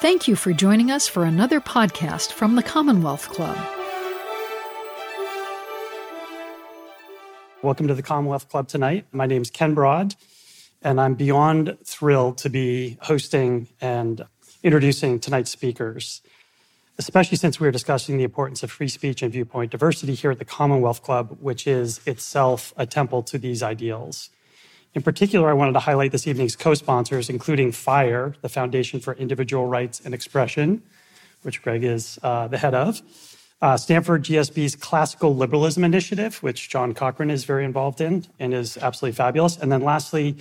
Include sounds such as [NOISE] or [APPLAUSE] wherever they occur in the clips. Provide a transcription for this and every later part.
Thank you for joining us for another podcast from the Commonwealth Club. Welcome to the Commonwealth Club tonight. My name is Ken Broad, and I'm beyond thrilled to be hosting and introducing tonight's speakers, especially since we're discussing the importance of free speech and viewpoint diversity here at the Commonwealth Club, which is itself a temple to these ideals. In particular, I wanted to highlight this evening's co sponsors, including FIRE, the Foundation for Individual Rights and Expression, which Greg is uh, the head of, uh, Stanford GSB's Classical Liberalism Initiative, which John Cochrane is very involved in and is absolutely fabulous. And then lastly,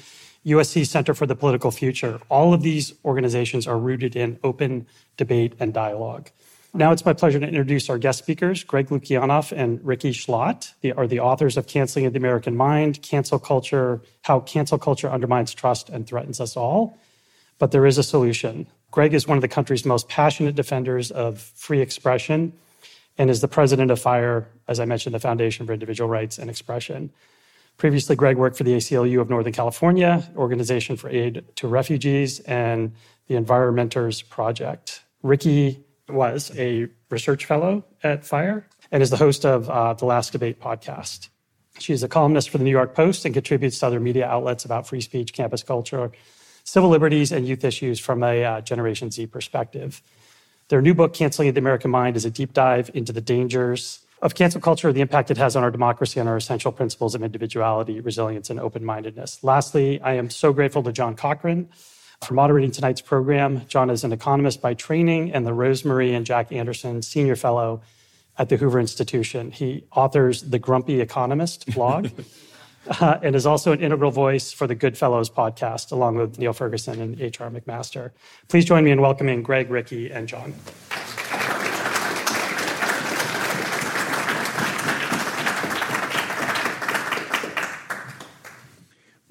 USC Center for the Political Future. All of these organizations are rooted in open debate and dialogue. Now it's my pleasure to introduce our guest speakers. Greg Lukianoff and Rikki Schlott they are the authors of Canceling the American Mind, Cancel Culture, How Cancel Culture Undermines Trust and Threatens Us All. But there is a solution. Greg is one of the country's most passionate defenders of free expression and is the president of FIRE, as I mentioned, the Foundation for Individual Rights and Expression. Previously, Greg worked for the ACLU of Northern California, Organization for Aid to Refugees, and the Environmentors Project. Rikki was a research fellow at FIRE and is the host of uh, the Last Debate podcast. She is a columnist for the New York Post and contributes to other media outlets about free speech, campus culture, civil liberties, and youth issues from a uh, Generation Z perspective. Their new book, Canceling the American Mind, is a deep dive into the dangers of cancel culture, the impact it has on our democracy and our essential principles of individuality, resilience, and open mindedness. Lastly, I am so grateful to John Cochrane for moderating tonight's program. John is an economist by training and the Rose-Marie and Jack Anderson Senior Fellow at the Hoover Institution. He authors the Grumpy Economist blog [LAUGHS] uh, and is also an integral voice for the Goodfellows podcast, along with Niall Ferguson and H.R. McMaster. Please join me in welcoming Greg, Rikki, and John.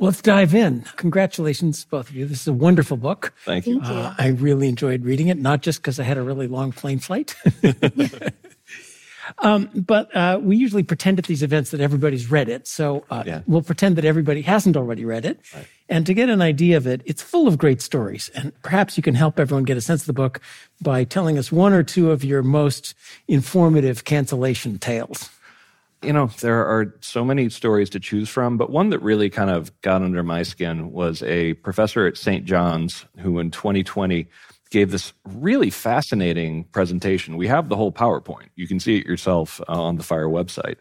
Let's dive in. Congratulations, both of you. This is a wonderful book. Thank you. Uh, I really enjoyed reading it, not just because I had a really long plane flight. [LAUGHS] um, but uh, we usually pretend at these events that everybody's read it. So uh, yeah. we'll pretend that everybody hasn't already read it. Right. And to get an idea of it, it's full of great stories. And perhaps you can help everyone get a sense of the book by telling us one or two of your most informative cancellation tales you know, there are so many stories to choose from, but one that really kind of got under my skin was a professor at St. John's who in 2020 gave this really fascinating presentation. We have the whole PowerPoint. You can see it yourself uh, on the FIRE website.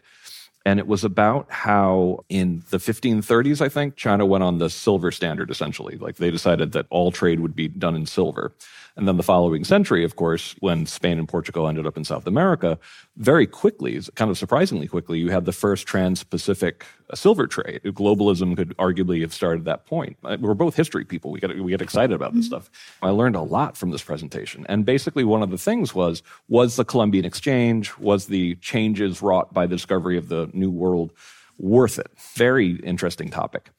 And it was about how in the 1530s, I think, China went on the silver standard essentially. Like they decided that all trade would be done in silver. And then the following century, of course, when Spain and Portugal ended up in South America, very quickly, kind of surprisingly quickly, you had the first trans Pacific silver trade. Globalism could arguably have started that point. Uh, we're both history people. We get, we get excited about this mm-hmm. stuff. I learned a lot from this presentation. And basically, one of the things was was the Columbian Exchange, was the changes wrought by the discovery of the New World worth it? Very interesting topic.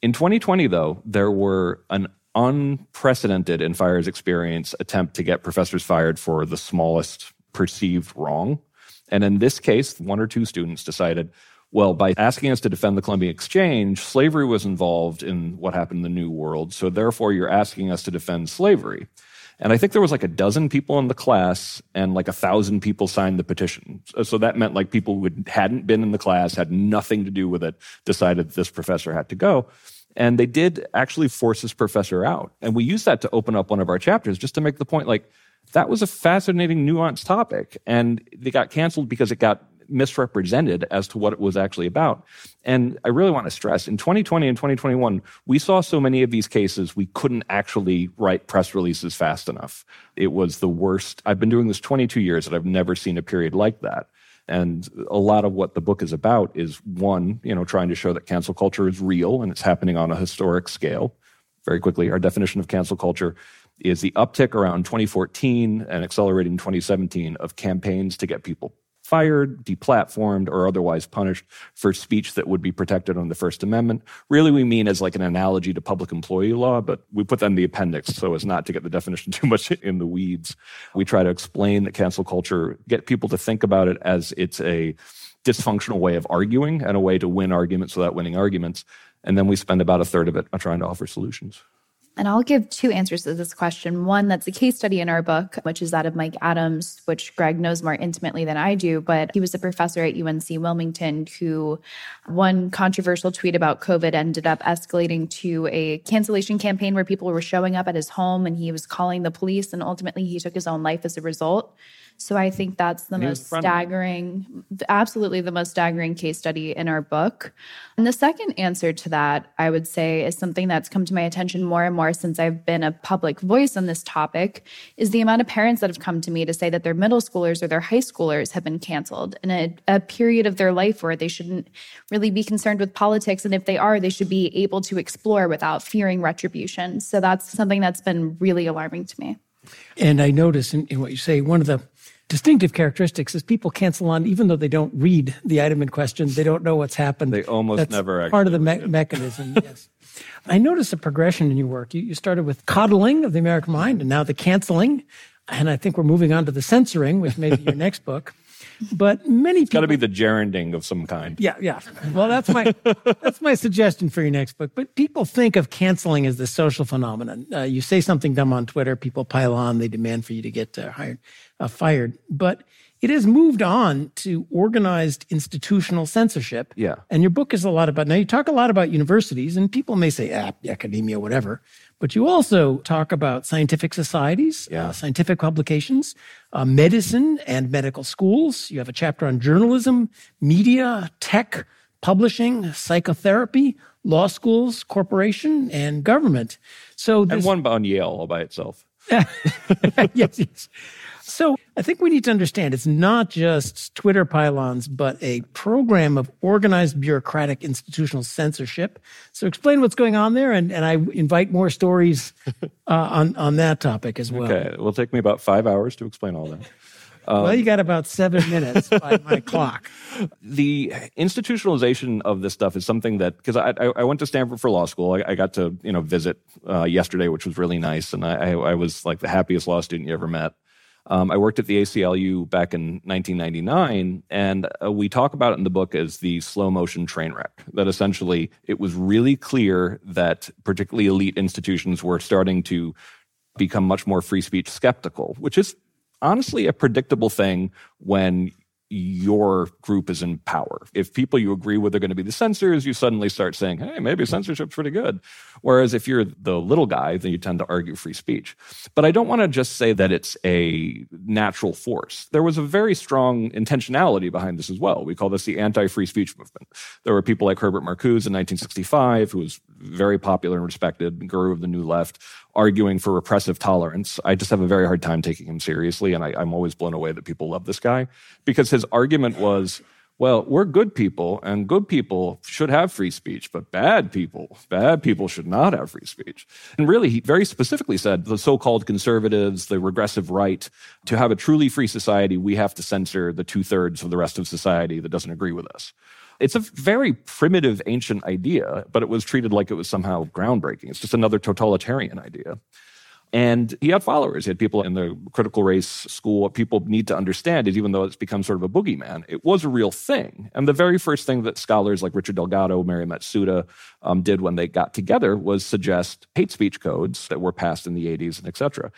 In 2020, though, there were an unprecedented in FIRE's experience attempt to get professors fired for the smallest perceived wrong. And in this case, one or two students decided, well, by asking us to defend the Columbian Exchange, slavery was involved in what happened in the New World. So therefore, you're asking us to defend slavery. And I think there was like a dozen people in the class and like a thousand people signed the petition. So that meant like people who hadn't been in the class, had nothing to do with it, decided this professor had to go. And they did actually force this professor out. And we used that to open up one of our chapters just to make the point like, that was a fascinating, nuanced topic. And they got canceled because it got misrepresented as to what it was actually about. And I really want to stress in 2020 and 2021, we saw so many of these cases, we couldn't actually write press releases fast enough. It was the worst. I've been doing this 22 years and I've never seen a period like that. And a lot of what the book is about is one, you know, trying to show that cancel culture is real and it's happening on a historic scale. Very quickly, our definition of cancel culture is the uptick around 2014 and accelerating 2017 of campaigns to get people fired, deplatformed, or otherwise punished for speech that would be protected under the First Amendment. Really, we mean as like an analogy to public employee law, but we put that in the appendix so as not to get the definition [LAUGHS] too much in the weeds. We try to explain that cancel culture, get people to think about it as it's a dysfunctional way of arguing and a way to win arguments without winning arguments. And then we spend about a third of it trying to offer solutions. And I'll give two answers to this question. One that's a case study in our book, which is that of Mike Adams, which Greg knows more intimately than I do, but he was a professor at UNC Wilmington who one controversial tweet about COVID ended up escalating to a cancellation campaign where people were showing up at his home and he was calling the police and ultimately he took his own life as a result. So I think that's the most staggering, absolutely the most staggering case study in our book. And the second answer to that, I would say, is something that's come to my attention more and more since I've been a public voice on this topic, is the amount of parents that have come to me to say that their middle schoolers or their high schoolers have been canceled in a, a period of their life where they shouldn't really be concerned with politics. And if they are, they should be able to explore without fearing retribution. So that's something that's been really alarming to me. And I notice in, in what you say, one of the distinctive characteristics is people cancel on even though they don't read the item in question. They don't know what's happened. They almost That's never part of the me- mechanism. [LAUGHS] yes. I notice a progression in your work. You, you started with coddling of the American mind, and now the canceling, and I think we're moving on to the censoring, which may be your [LAUGHS] next book. But many it's people got to be the gerunding of some kind. Yeah, yeah. Well, that's my that's my suggestion for your next book. But people think of canceling as the social phenomenon. Uh, you say something dumb on Twitter, people pile on, they demand for you to get uh, hired, uh, fired. But it has moved on to organized institutional censorship. Yeah. And your book is a lot about now. You talk a lot about universities, and people may say, ah, academia, whatever. But you also talk about scientific societies, yeah. uh, scientific publications, uh, medicine and medical schools. You have a chapter on journalism, media, tech, publishing, psychotherapy, law schools, corporation, and government. So, this, and one on Yale all by itself. [LAUGHS] yes, yes. So I think we need to understand it's not just Twitter pile-ons, but a program of organized bureaucratic institutional censorship. So explain what's going on there, and, and I invite more stories [LAUGHS] uh, on, on that topic as well. Okay, it will take me about five hours to explain all that. Um, well, you got about seven minutes by my [LAUGHS] clock. The institutionalization of this stuff is something that because I, I, I, went to Stanford for law school, I, I got to you know visit uh, yesterday, which was really nice, and I, I was like the happiest law student you ever met. Um, I worked at the ACLU back in 1999, and uh, we talk about it in the book as the slow motion train wreck. That essentially it was really clear that particularly elite institutions were starting to become much more free speech skeptical, which is honestly a predictable thing when your group is in power. If people you agree with are going to be the censors, you suddenly start saying, hey, maybe censorship's pretty good. Whereas if you're the little guy, then you tend to argue free speech. But I don't want to just say that it's a natural force. There was a very strong intentionality behind this as well. We call this the anti free speech movement. There were people like Herbert Marcuse in 1965, who was very popular and respected, guru of the New Left, arguing for repressive tolerance. I just have a very hard time taking him seriously, and I, I'm always blown away that people love this guy because his argument was well, we're good people, and good people should have free speech, but bad people, bad people should not have free speech. And really, he very specifically said the so called conservatives, the regressive right, to have a truly free society, we have to censor the two thirds of the rest of society that doesn't agree with us. It's a very primitive, ancient idea, but it was treated like it was somehow groundbreaking. It's just another totalitarian idea. And he had followers. He had people in the critical race school. What people need to understand is even though it's become sort of a boogeyman, it was a real thing. And the very first thing that scholars like Richard Delgado, Mari Matsuda um, did when they got together was suggest hate speech codes that were passed in the 80s and et cetera.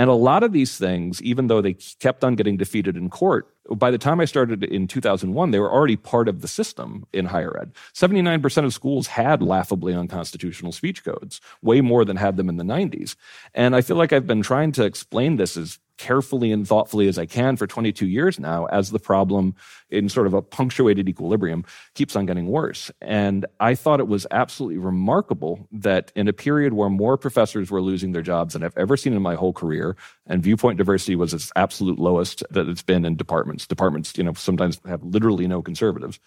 And a lot of these things, even though they kept on getting defeated in court, by the time I started in 2001, they were already part of the system in higher ed. 79% of schools had laughably unconstitutional speech codes, way more than had them in the 90s. And I feel like I've been trying to explain this as carefully and thoughtfully as I can for 22 years now as the problem in sort of a punctuated equilibrium keeps on getting worse. And I thought it was absolutely remarkable that in a period where more professors were losing their jobs than I've ever seen in my whole career, and viewpoint diversity was its absolute lowest that it's been in departments. Departments, you know, sometimes have literally no conservatives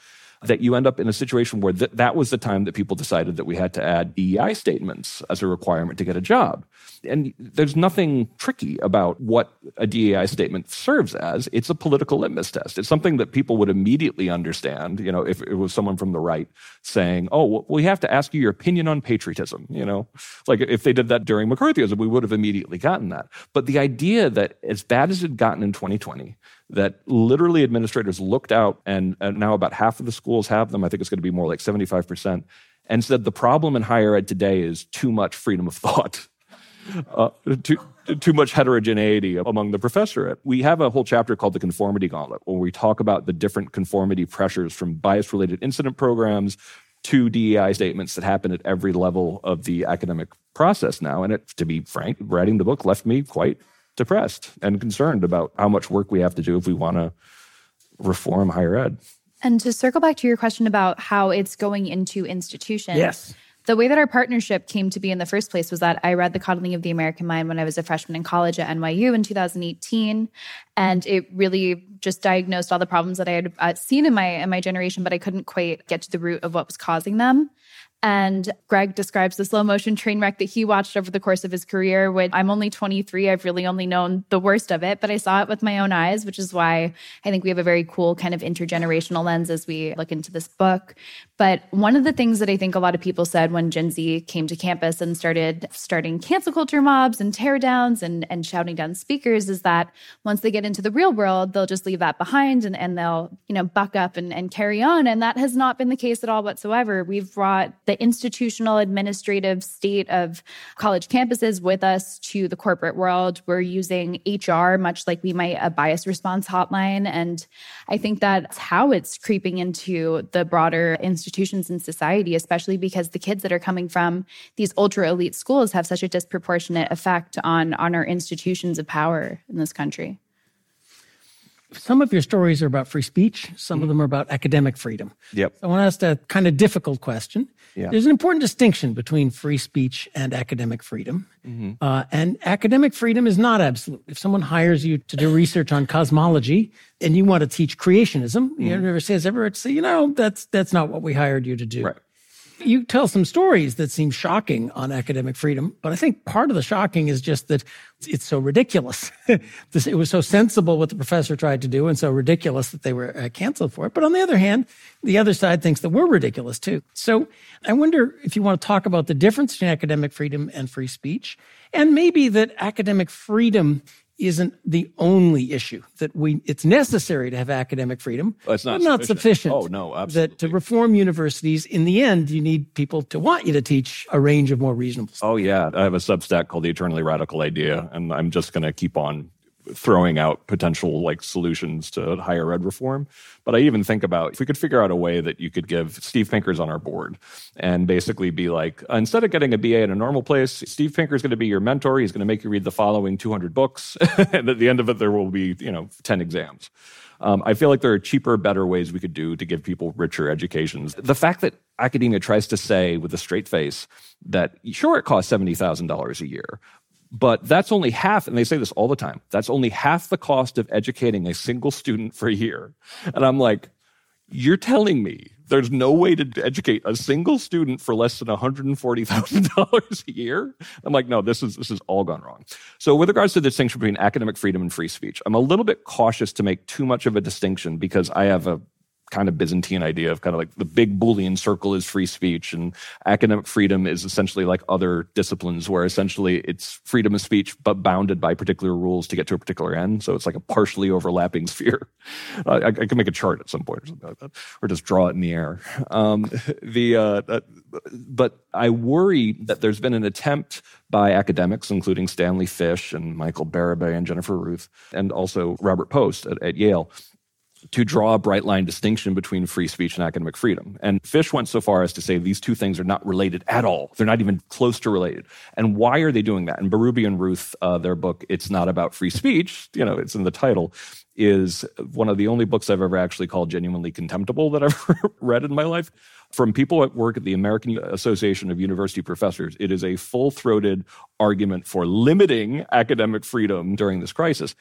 that you end up in a situation where th- that was the time that people decided that we had to add DEI statements as a requirement to get a job. And there's nothing tricky about what a DEI statement serves as. It's a political litmus test. It's something that people would immediately understand, you know, if it was someone from the right saying, oh, well, we have to ask you your opinion on patriotism, you know. Like if they did that during McCarthyism, we would have immediately gotten that. But the idea that as bad as it had gotten in 2020, that literally administrators looked out, and, and now about half of the schools have them. I think it's going to be more like 75%, and said the problem in higher ed today is too much freedom of [LAUGHS] thought. uh, too, too much heterogeneity among the professorate. We have a whole chapter called the conformity gauntlet, where we talk about the different conformity pressures from bias related incident programs to DEI statements that happen at every level of the academic process now. And it, to be frank, writing the book left me quite depressed and concerned about how much work we have to do if we want to reform higher ed. And to circle back to your question about how it's going into institutions. Yes. The way that our partnership came to be in the first place was that I read The Coddling of the American Mind when I was a freshman in college at NYU in 2018, and it really just diagnosed all the problems that I had uh, seen in my in my generation, but I couldn't quite get to the root of what was causing them. And Greg describes the slow motion train wreck that he watched over the course of his career. When I'm only 23, I've really only known the worst of it, but I saw it with my own eyes, which is why I think we have a very cool kind of intergenerational lens as we look into this book. But one of the things that I think a lot of people said when Gen Z came to campus and started starting cancel culture mobs and teardowns and, and shouting down speakers is that once they get into the real world, they'll just leave that behind and, and they'll, you know, buck up and, and carry on. And that has not been the case at all whatsoever. We've brought the institutional administrative state of college campuses with us to the corporate world. We're using HR much like we might a bias response hotline. And I think that's how it's creeping into the broader institution institutions in society, especially because the kids that are coming from these ultra elite schools have such a disproportionate effect on, on our institutions of power in this country. Some of your stories are about free speech. Some mm-hmm. of them are about academic freedom. Yep. So I want to ask a kind of difficult question. Yeah. There's an important distinction between free speech and academic freedom. Mm-hmm. Uh, and academic freedom is not absolute. If someone hires you to do research on cosmology and you want to teach creationism, mm-hmm. you never says ever say, you know, that's that's not what we hired you to do. Right you tell some stories that seem shocking on academic freedom, but I think part of the shocking is just that it's so ridiculous. [LAUGHS] it was so sensible what the professor tried to do and so ridiculous that they were uh, canceled for it. But on the other hand, the other side thinks that we're ridiculous too. So I wonder if you want to talk about the difference between academic freedom and free speech, and maybe that academic freedom isn't the only issue that we it's necessary to have academic freedom well, it's not but not sufficient. oh no absolutely that to reform universities in the end you need people to want you to teach a range of more reasonable stuff. oh yeah i have a substack called the eternally radical idea and i'm just going to keep on throwing out potential like solutions to higher ed reform. But I even think about if we could figure out a way that you could give Steve Pinker's on our board and basically be like, instead of getting a BA in a normal place, Steve Pinker is going to be your mentor. He's going to make you read the following 200 books. [LAUGHS] and at the end of it, there will be, you know, 10 exams. Um, I feel like there are cheaper, better ways we could do to give people richer educations. The fact that academia tries to say with a straight face that sure it costs $70,000 a year, but that's only half, and they say this all the time, that's only half the cost of educating a single student for a year. And I'm like, you're telling me there's no way to educate a single student for less than $140,000 a year? I'm like, no, this is, this is all gone wrong. So with regards to the distinction between academic freedom and free speech, I'm a little bit cautious to make too much of a distinction because I have a kind of Byzantine idea of kind of like the big Boolean circle is free speech and academic freedom is essentially like other disciplines where essentially it's freedom of speech but bounded by particular rules to get to a particular end. So it's like a partially overlapping [LAUGHS] sphere. Uh, I, I, can make a chart at some point or something like that, or just draw it in the air. Um, [LAUGHS] the uh, uh, but I worry that there's been an attempt by academics, including Stanley Fish and Michael Berube and Jennifer Ruth, and also Robert Post at, at Yale, to draw a bright line distinction between free speech and academic freedom. And Fish went so far as to say these two things are not related at all. They're not even close to related. And why are they doing that? And Berube and Ruth, uh, their book, It's Not About Free Speech, you know, it's in the title, is one of the only books I've ever actually called genuinely contemptible that I've [LAUGHS] read in my life. From people at work at the American Association of University Professors, it is a full throated argument for limiting academic freedom during this crisis.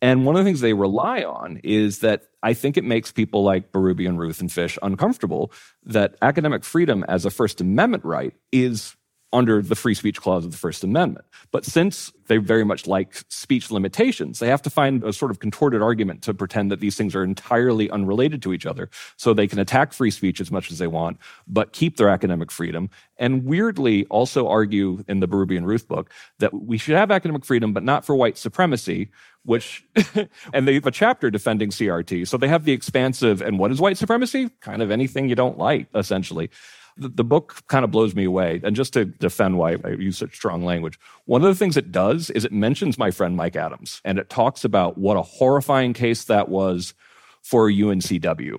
And one of the things they rely on is that I think it makes people like Berube and Ruth and Fish uncomfortable that academic freedom as a First Amendment right is under the free speech clause of the First Amendment. But since they very much like speech limitations, they have to find a sort of contorted argument to pretend that these things are entirely unrelated to each other. So they can attack free speech as much as they want, but keep their academic freedom. And weirdly, also argue in the Berube and Ruth book that we should have academic freedom, but not for white supremacy, which, [LAUGHS] and they have a chapter defending CRT. So they have the expansive, and what is white supremacy? Kind of anything you don't like, essentially. The, the book kind of blows me away. And just to defend why I use such strong language, one of the things it does is it mentions my friend Mike Adams and it talks about what a horrifying case that was for UNCW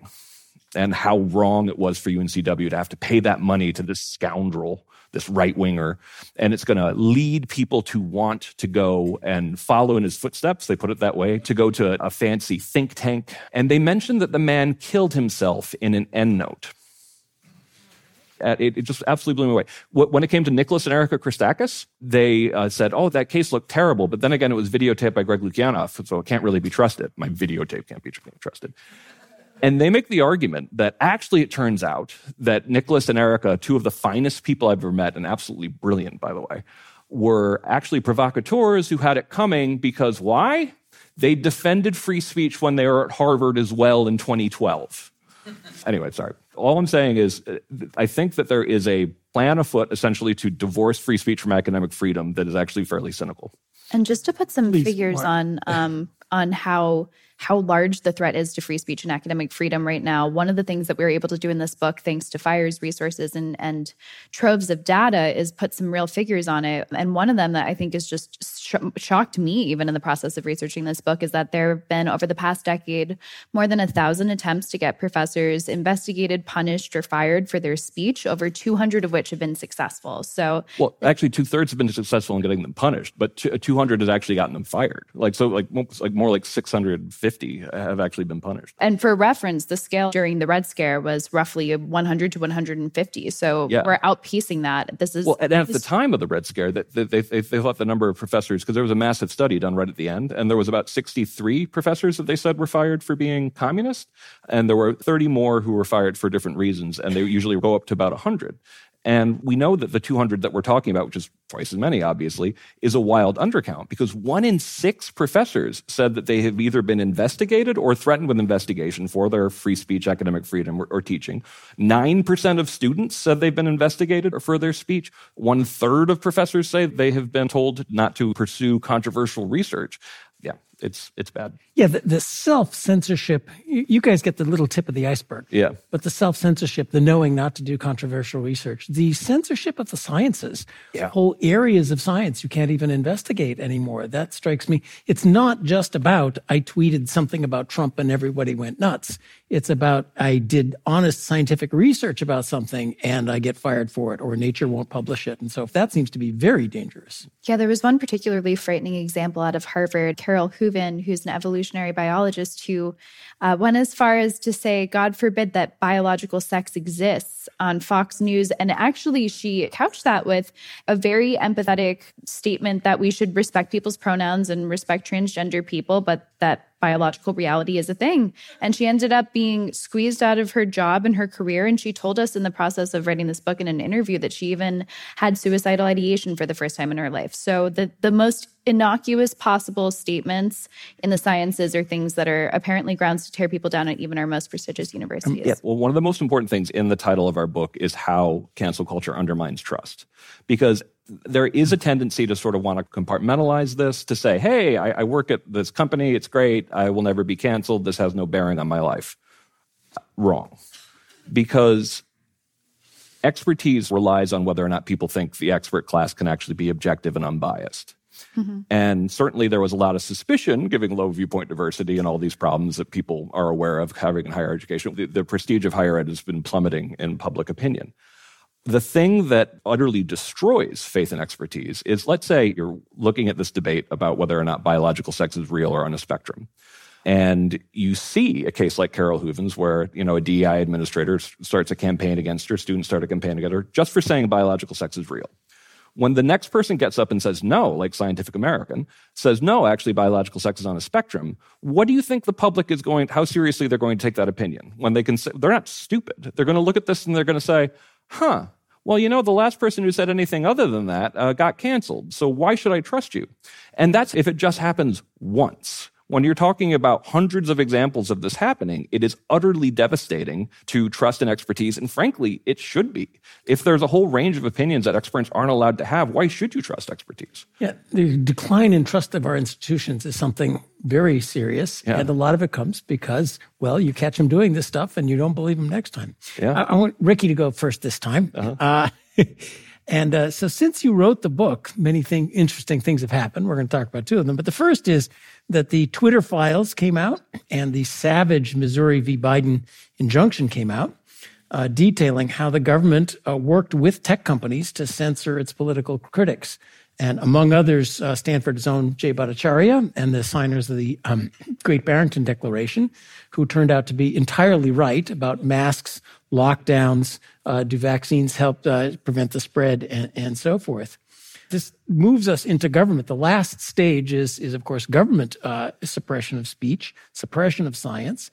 and how wrong it was for UNCW to have to pay that money to this scoundrel, this right winger. And it's going to lead people to want to go and follow in his footsteps. They put it that way to go to a fancy think tank. And they mentioned that the man killed himself in an endnote. It, it, just absolutely blew me away. When it came to Nicholas and Erica Christakis, they uh, said, "Oh, that case looked terrible," but then again, it was videotaped by Greg Lukianoff, so it can't really be trusted. My videotape can't be trusted. And they make the argument that actually it turns out that Nicholas and Erica, two of the finest people I've ever met, and absolutely brilliant, by the way, were actually provocateurs who had it coming because why? They defended free speech when they were at Harvard as well in 2012. anyway, sorry. All I'm saying is, uh, I think that there is a plan afoot essentially to divorce free speech from academic freedom that is actually fairly cynical. And just to put some Please, figures on um, on how how large the threat is to free speech and academic freedom right now. One of the things that we were able to do in this book, thanks to FIRE's resources and, and troves of data, is put some real figures on it. And one of them that I think is just sh- shocked me, even in the process of researching this book, is that there have been over the past decade more than a thousand attempts to get professors investigated, punished, or fired for their speech, over 200 of which have been successful. So, well, actually, two thirds have been successful in getting them punished, but 200 has actually gotten them fired. Like so, like like more like 650 50 have actually been punished. And for reference, the scale during the Red Scare was roughly 100 to 150. So yeah. we're outpacing that. This is well, and at the time of the Red Scare, that they, they, they, they thought the number of professors because there was a massive study done right at the end, and there was about 63 professors that they said were fired for being communist, and there were 30 more who were fired for different reasons, and they usually go up to about 100. And we know that the 200 that we're talking about, which is twice as many, obviously, is a wild undercount because one in six professors said that they have either been investigated or threatened with investigation for their free speech, academic freedom, or, or teaching. 9% of students said they've been investigated for their speech. One third of professors say they have been told not to pursue controversial research it's it's bad. Yeah, the, the self censorship. You, you, guys get the little tip of the iceberg. Yeah, but the self censorship, the knowing not to do controversial research, the censorship of the sciences, yeah. whole areas of science you can't even investigate anymore. That strikes me. It's not just about I tweeted something about Trump and everybody went nuts. It's about I did honest scientific research about something and I get fired for it, or Nature won't publish it, and so if that seems to be very dangerous. Yeah, there was one particularly frightening example out of Harvard. Carole Who's an evolutionary biologist, who uh, went as far as to say, God forbid that biological sex exists on Fox News. And actually, she couched that with a very empathetic statement that we should respect people's pronouns and respect transgender people, but that biological reality is a thing. And she ended up being squeezed out of her job and her career. And she told us in the process of writing this book in an interview that she even had suicidal ideation for the first time in her life. So the, the most innocuous possible statements in the sciences are things that are apparently grounds to tear people down at even our most prestigious universities. Um, yeah. Well, one of the most important things in the title of our book is how cancel culture undermines trust. Because there is a tendency to sort of want to compartmentalize this to say, hey, I, I, work at this company, it's great, I will never be canceled, this has no bearing on my life. Wrong. Because expertise relies on whether or not people think the expert class can actually be objective and unbiased. Mm-hmm. And certainly there was a lot of suspicion, given low viewpoint diversity and all these problems that people are aware of having in higher education. The, the prestige of higher ed has been plummeting in public opinion. The thing that utterly destroys faith and expertise is let's say you're looking at this debate about whether or not biological sex is real or on a spectrum. And you see a case like Carole Hooven's where, you know, a DEI administrator starts a campaign against her, students start a campaign against her just for saying biological sex is real. When the next person gets up and says no, like Scientific American, says no, actually biological sex is on a spectrum, what do you think the public is going, how seriously they're going to take that opinion? When they can say, they're not stupid. They're going to look at this and they're going to say, huh, well, you know, the last person who said anything other than that uh, got canceled. So why should I trust you? And that's if it just happens once. When you're talking about hundreds of examples of this happening, it is utterly devastating to trust and expertise. And frankly, it should be. If there's a whole range of opinions that experts aren't allowed to have, why should you trust expertise? Yeah, the decline in trust of our institutions is something very serious. Yeah. And a lot of it comes because, well, you catch them doing this stuff and you don't believe them next time. Yeah. I, I want Rikki to go first this time. Uh-huh. Uh, [LAUGHS] and uh, so, since you wrote the book, many thing, interesting things have happened. We're going to talk about two of them. But the first is that the Twitter files came out and the savage Missouri v. Biden injunction came out, uh, detailing how the government uh, worked with tech companies to censor its political critics. And among others, uh, Stanford's own Jay Bhattacharya and the signers of the um, Great Barrington Declaration, who turned out to be entirely right about masks, lockdowns, uh, do vaccines help uh, prevent the spread, and, and so forth this moves us into government. The last stage is, is of course, government uh, suppression of speech, suppression of science.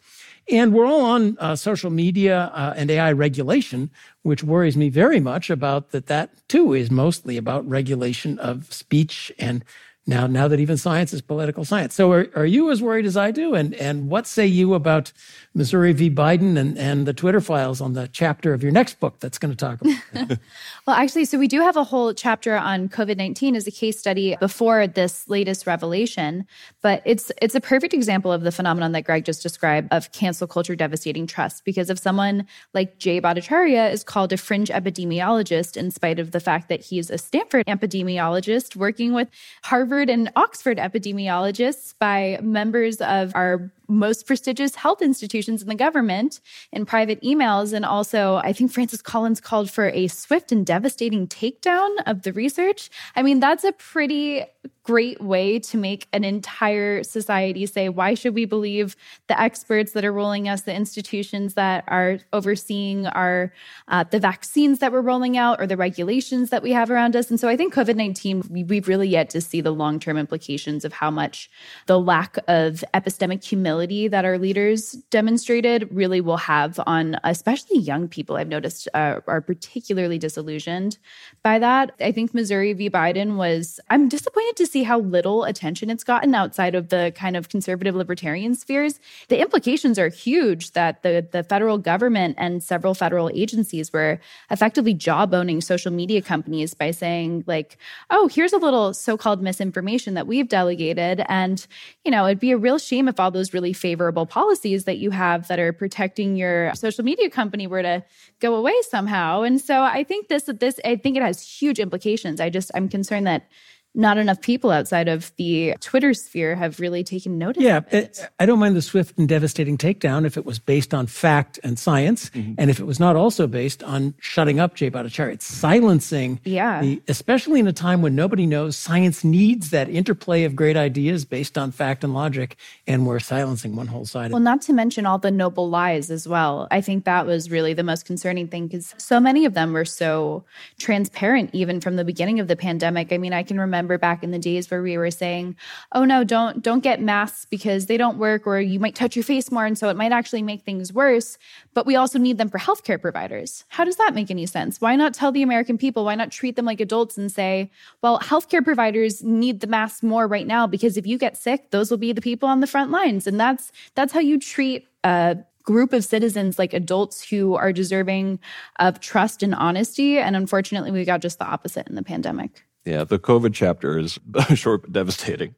And we're all on uh, social media uh, and AI regulation, which worries me very much about that. That too is mostly about regulation of speech and now, now that even science is political science. So are, are you as worried as I do? And, and what say you about Missouri v. Biden and, and the Twitter files on the chapter of your next book that's going to talk about [LAUGHS] well, actually, so we do have a whole chapter on COVID 19 as a case study before this latest revelation. But it's it's a perfect example of the phenomenon that Greg just described of cancel culture devastating trust. Because if someone like Jay Bhattacharya is called a fringe epidemiologist in spite of the fact that he's a Stanford epidemiologist working with Harvard and Oxford epidemiologists by members of our most prestigious health institutions in the government in private emails. And also, I think Francis Collins called for a swift and devastating takedown of the research. I mean, that's a pretty great way to make an entire society say, why should we believe the experts that are ruling us, the institutions that are overseeing our uh, the vaccines that we're rolling out or the regulations that we have around us? And so I think COVID 19, we, we've really yet to see the long term implications of how much the lack of epistemic humility that our leaders demonstrated really will have on especially young people. I've noticed uh, are particularly disillusioned by that. I think Missouri v. Biden was, I'm disappointed to see how little attention it's gotten outside of the kind of conservative libertarian spheres. The implications are huge that the, the federal government and several federal agencies were effectively jawboning social media companies by saying, like, oh, here's a little so called misinformation that we've delegated. And, you know, it'd be a real shame if all those really favorable policies that you have that are protecting your social media company were to go away somehow. And so I think this, this, I think it has huge implications. I just, I'm concerned that not enough people outside of the Twitter sphere have really taken notice. Yeah, it. I don't mind the swift and devastating takedown if it was based on fact and science, mm-hmm. and if it was not also based on shutting up Jay Bhattacharya. It's silencing, yeah. The, especially in a time when nobody knows science needs that interplay of great ideas based on fact and logic, and we're silencing one whole side. Well, not to mention all the noble lies as well. I think that was really the most concerning thing because so many of them were so transparent, even from the beginning of the pandemic. I mean, I can remember remember back in the days where we were saying, "Oh no, don't don't get masks because they don't work or you might touch your face more and so it might actually make things worse, but we also need them for healthcare providers." How does that make any sense? Why not tell the American people, why not treat them like adults and say, "Well, healthcare providers need the masks more right now because if you get sick, those will be the people on the front lines." And that's that's how you treat a group of citizens like adults who are deserving of trust and honesty and unfortunately we got just the opposite in the pandemic yeah, the COVID chapter is [LAUGHS] short but devastating.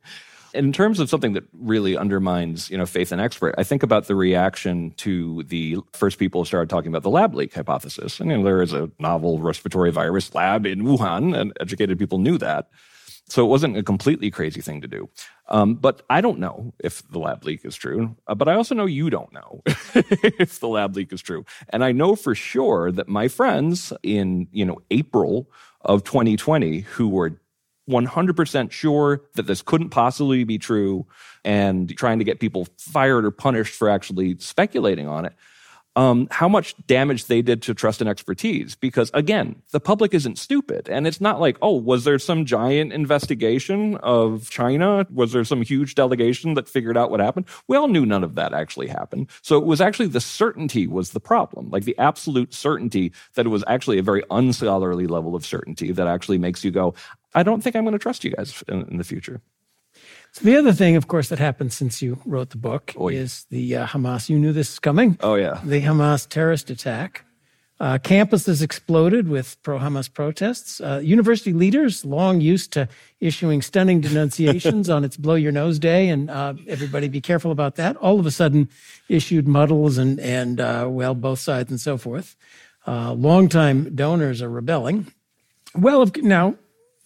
In terms of something that really undermines, you know, faith in expert, I think about the reaction to the first people started talking about the lab leak hypothesis. And there is a novel respiratory virus lab in Wuhan, and educated people knew that. So it wasn't a completely crazy thing to do. Um, but I don't know if the lab leak is true. Uh, but I also know you don't know [LAUGHS] if the lab leak is true. And I know for sure that my friends in, you know, April of 2020 who were 100% sure that this couldn't possibly be true and trying to get people fired or punished for actually speculating on it um, how much damage they did to trust and expertise. Because again, the public isn't stupid. And it's not like, oh, was there some giant investigation of China? Was there some huge delegation that figured out what happened? We all knew none of that actually happened. So it was actually the certainty was the problem, like the absolute certainty that it was actually a very unscholarly level of certainty that actually makes you go, I don't think I'm going to trust you guys in, in the future. So the other thing, of course, that happened since you wrote the book oh, yeah. is the uh, Hamas. You knew this was coming. Oh yeah, the Hamas terrorist attack. Uh, campuses exploded with pro Hamas protests. Uh, university leaders, long used to issuing stunning denunciations [LAUGHS] on its blow your nose day, and uh, everybody be careful about that, all of a sudden issued muddles and, and uh, well, both sides and so forth. Uh, longtime donors are rebelling. Well, now,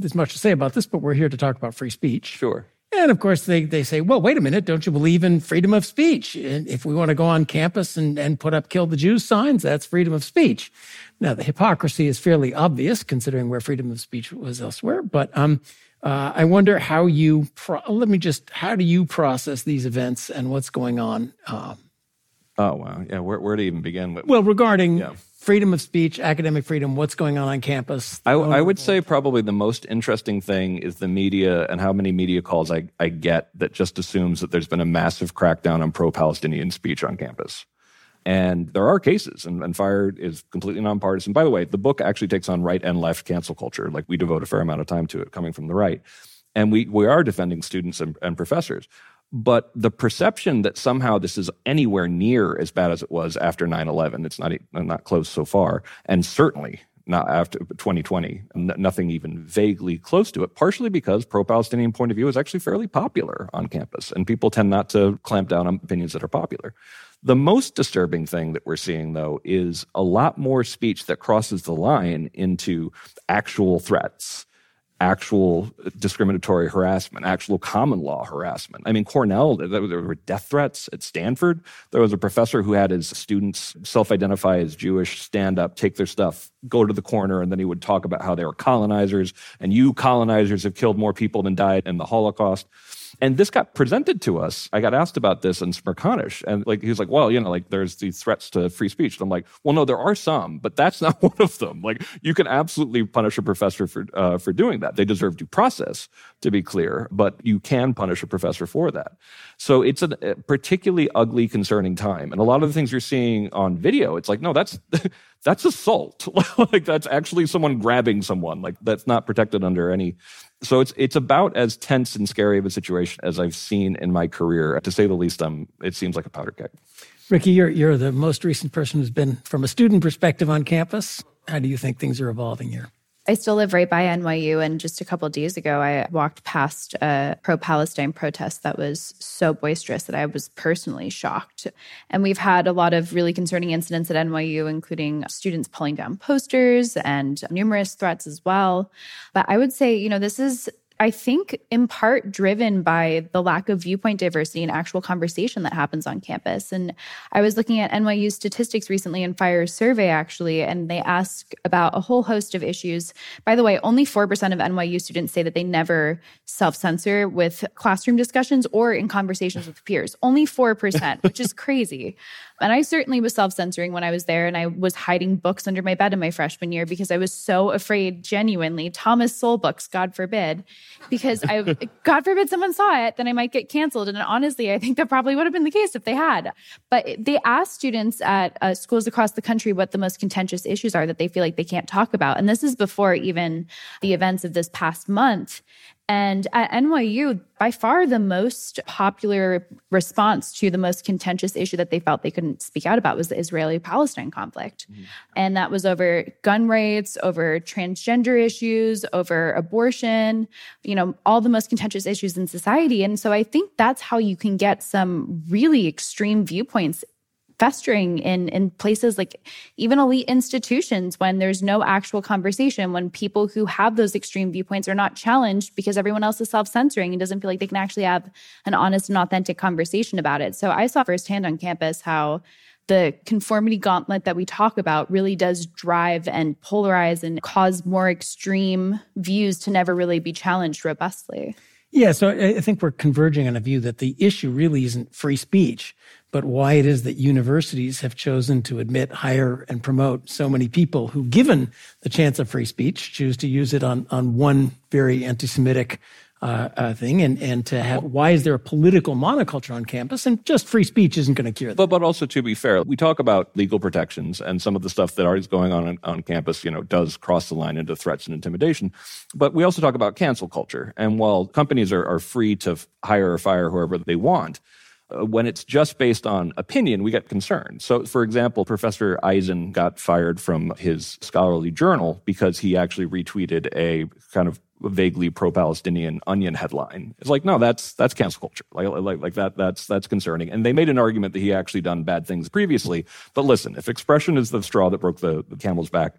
there's much to say about this, but we're here to talk about free speech. Sure. And of course, they, they say, well, wait a minute, don't you believe in freedom of speech? And if we want to go on campus and, and put up kill the Jews signs, that's freedom of speech. Now, the hypocrisy is fairly obvious considering where freedom of speech was elsewhere. But um, uh, I wonder how you, pro- let me just, how do you process these events and what's going on? Um, oh, wow. Yeah. Where, where to even begin with? Well, regarding yeah freedom of speech, academic freedom, what's going on on campus? I, I, would say probably the most interesting thing is the media and how many media calls I, I get that just assumes that there's been a massive crackdown on pro Palestinian speech on campus. And there are cases, and, and FIRE is completely nonpartisan. By the way, the book actually takes on right and left cancel culture. Like we devote a fair amount of time to it coming from the right. And we, we are defending students and, and professors. But the perception that somehow this is anywhere near as bad as it was after 9 11, it's not, not close so far, and certainly not after 2020, nothing even vaguely close to it, partially because pro Palestinian point of view is actually fairly popular on campus, and people tend not to clamp down on opinions that are popular. The most disturbing thing that we're seeing, though, is a lot more speech that crosses the line into actual threats actual discriminatory harassment, actual common law harassment. I mean, Cornell, there were death threats at Stanford. There was a professor who had his students self identify as Jewish, stand up, take their stuff, go to the corner, and then he would talk about how they were colonizers and you colonizers have killed more people than died in the Holocaust. And this got presented to us. I got asked about this in Smerconish, and like he was like, "Well, you know, like there's these threats to free speech." And I'm like, "Well, no, there are some, but that's [LAUGHS] not one of them. Like you can absolutely punish a professor for uh, for doing that. They deserve due process, to be clear, but you can punish a professor for that. So it's a particularly ugly, concerning time. And a lot of the things you're seeing on video, it's like, no, that's [LAUGHS] that's assault. [LAUGHS] like that's actually someone grabbing someone. Like that's not protected under any so it's it's about as tense and scary of a situation as I've seen in my career. To say the least, um, it seems like a powder keg. Rikki, you're you're the most recent person who's been from a student perspective on campus. How do you think things are evolving here? I still live right by NYU. And just a couple days ago, I walked past a pro Palestine protest that was so boisterous that I was personally shocked. And we've had a lot of really concerning incidents at NYU, including students pulling down posters and numerous threats as well. But I would say, you know, this is I think in part driven by the lack of viewpoint diversity and actual conversation that happens on campus. And I was looking at NYU statistics recently in FIRE's survey, actually, and they ask about a whole host of issues. By the way, only 4% of NYU students say that they never self censor with classroom discussions or in conversations with peers. Only 4%, which is [LAUGHS] crazy. And I certainly was self censoring when I was there, and I was hiding books under my bed in my freshman year because I was so afraid, genuinely, Thomas Sowell books, God forbid, because I, [LAUGHS] God forbid someone saw it, then I might get canceled. And honestly, I think that probably would have been the case if they had. But they asked students at uh, schools across the country what the most contentious issues are that they feel like they can't talk about. And this is before even the events of this past month. And at NYU, by far the most popular response to the most contentious issue that they felt they couldn't speak out about was the Israeli Palestine conflict. Mm-hmm. And that was over gun rights, over transgender issues, over abortion, you know, all the most contentious issues in society. And so I think that's how you can get some really extreme viewpoints festering in in places like even elite institutions when there's no actual conversation when people who have those extreme viewpoints are not challenged because everyone else is self-censoring and doesn't feel like they can actually have an honest and authentic conversation about it so i saw firsthand on campus how the conformity gauntlet that we talk about really does drive and polarize and cause more extreme views to never really be challenged robustly. Yeah, so I think we're converging on a view that the issue really isn't free speech, but why it is that universities have chosen to admit, hire, and promote so many people who, given the chance of free speech, choose to use it on, on one very anti Semitic uh, uh, thing and, and to have why is there a political monoculture on campus and just free speech isn't going to cure that. But, but also to be fair, we talk about legal protections and some of the stuff that is going on on campus, you know, does cross the line into threats and intimidation. But we also talk about cancel culture. And while companies are, are free to hire or fire whoever they want, when it's just based on opinion, we get concerned. So, for example, Professor Eisen got fired from his scholarly journal because he actually retweeted a kind of vaguely pro-Palestinian Onion headline. It's like, no, that's that's cancel culture. Like, like, like that, that's that's concerning. And they made an argument that he actually done bad things previously. But listen, if expression is the straw that broke the, the camel's back,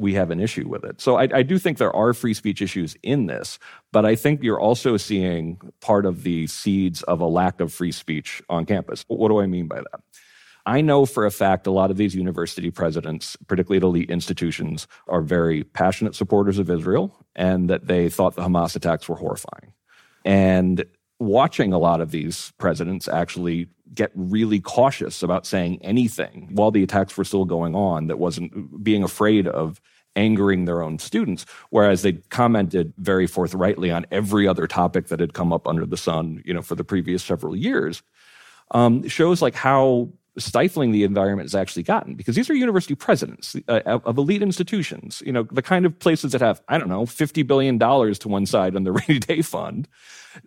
we have an issue with it. So I, I, do think there are free speech issues in this, but I think you're also seeing part of the seeds of a lack of free speech on campus. What do I mean by that? I know for a fact a lot of these university presidents, particularly at elite institutions, are very passionate supporters of Israel and that they thought the Hamas attacks were horrifying. And watching a lot of these presidents actually get really cautious about saying anything while the attacks were still going on that wasn't being afraid of angering their own students, whereas they commented very forthrightly on every other topic that had come up under the sun, you know, for the previous several years. Um, shows like how stifling the environment has actually gotten because these are university presidents uh, of elite institutions you know the kind of places that have i don't know 50 billion dollars to one side on the [LAUGHS] rainy day fund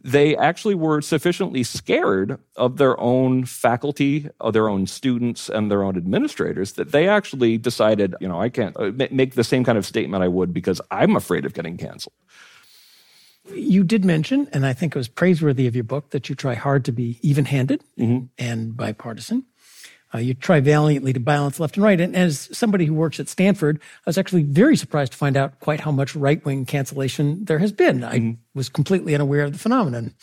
they actually were sufficiently scared of their own faculty of their own students and their own administrators that they actually decided you know i can't uh, make the same kind of statement i would because i'm afraid of getting canceled you did mention, and I think it was praiseworthy of your book, that you try hard to be even handed mm-hmm. and bipartisan. Uh, you try valiantly to balance left and right. And as somebody who works at Stanford, I was actually very surprised to find out quite how much right wing cancellation there has been. I mm-hmm. was completely unaware of the phenomenon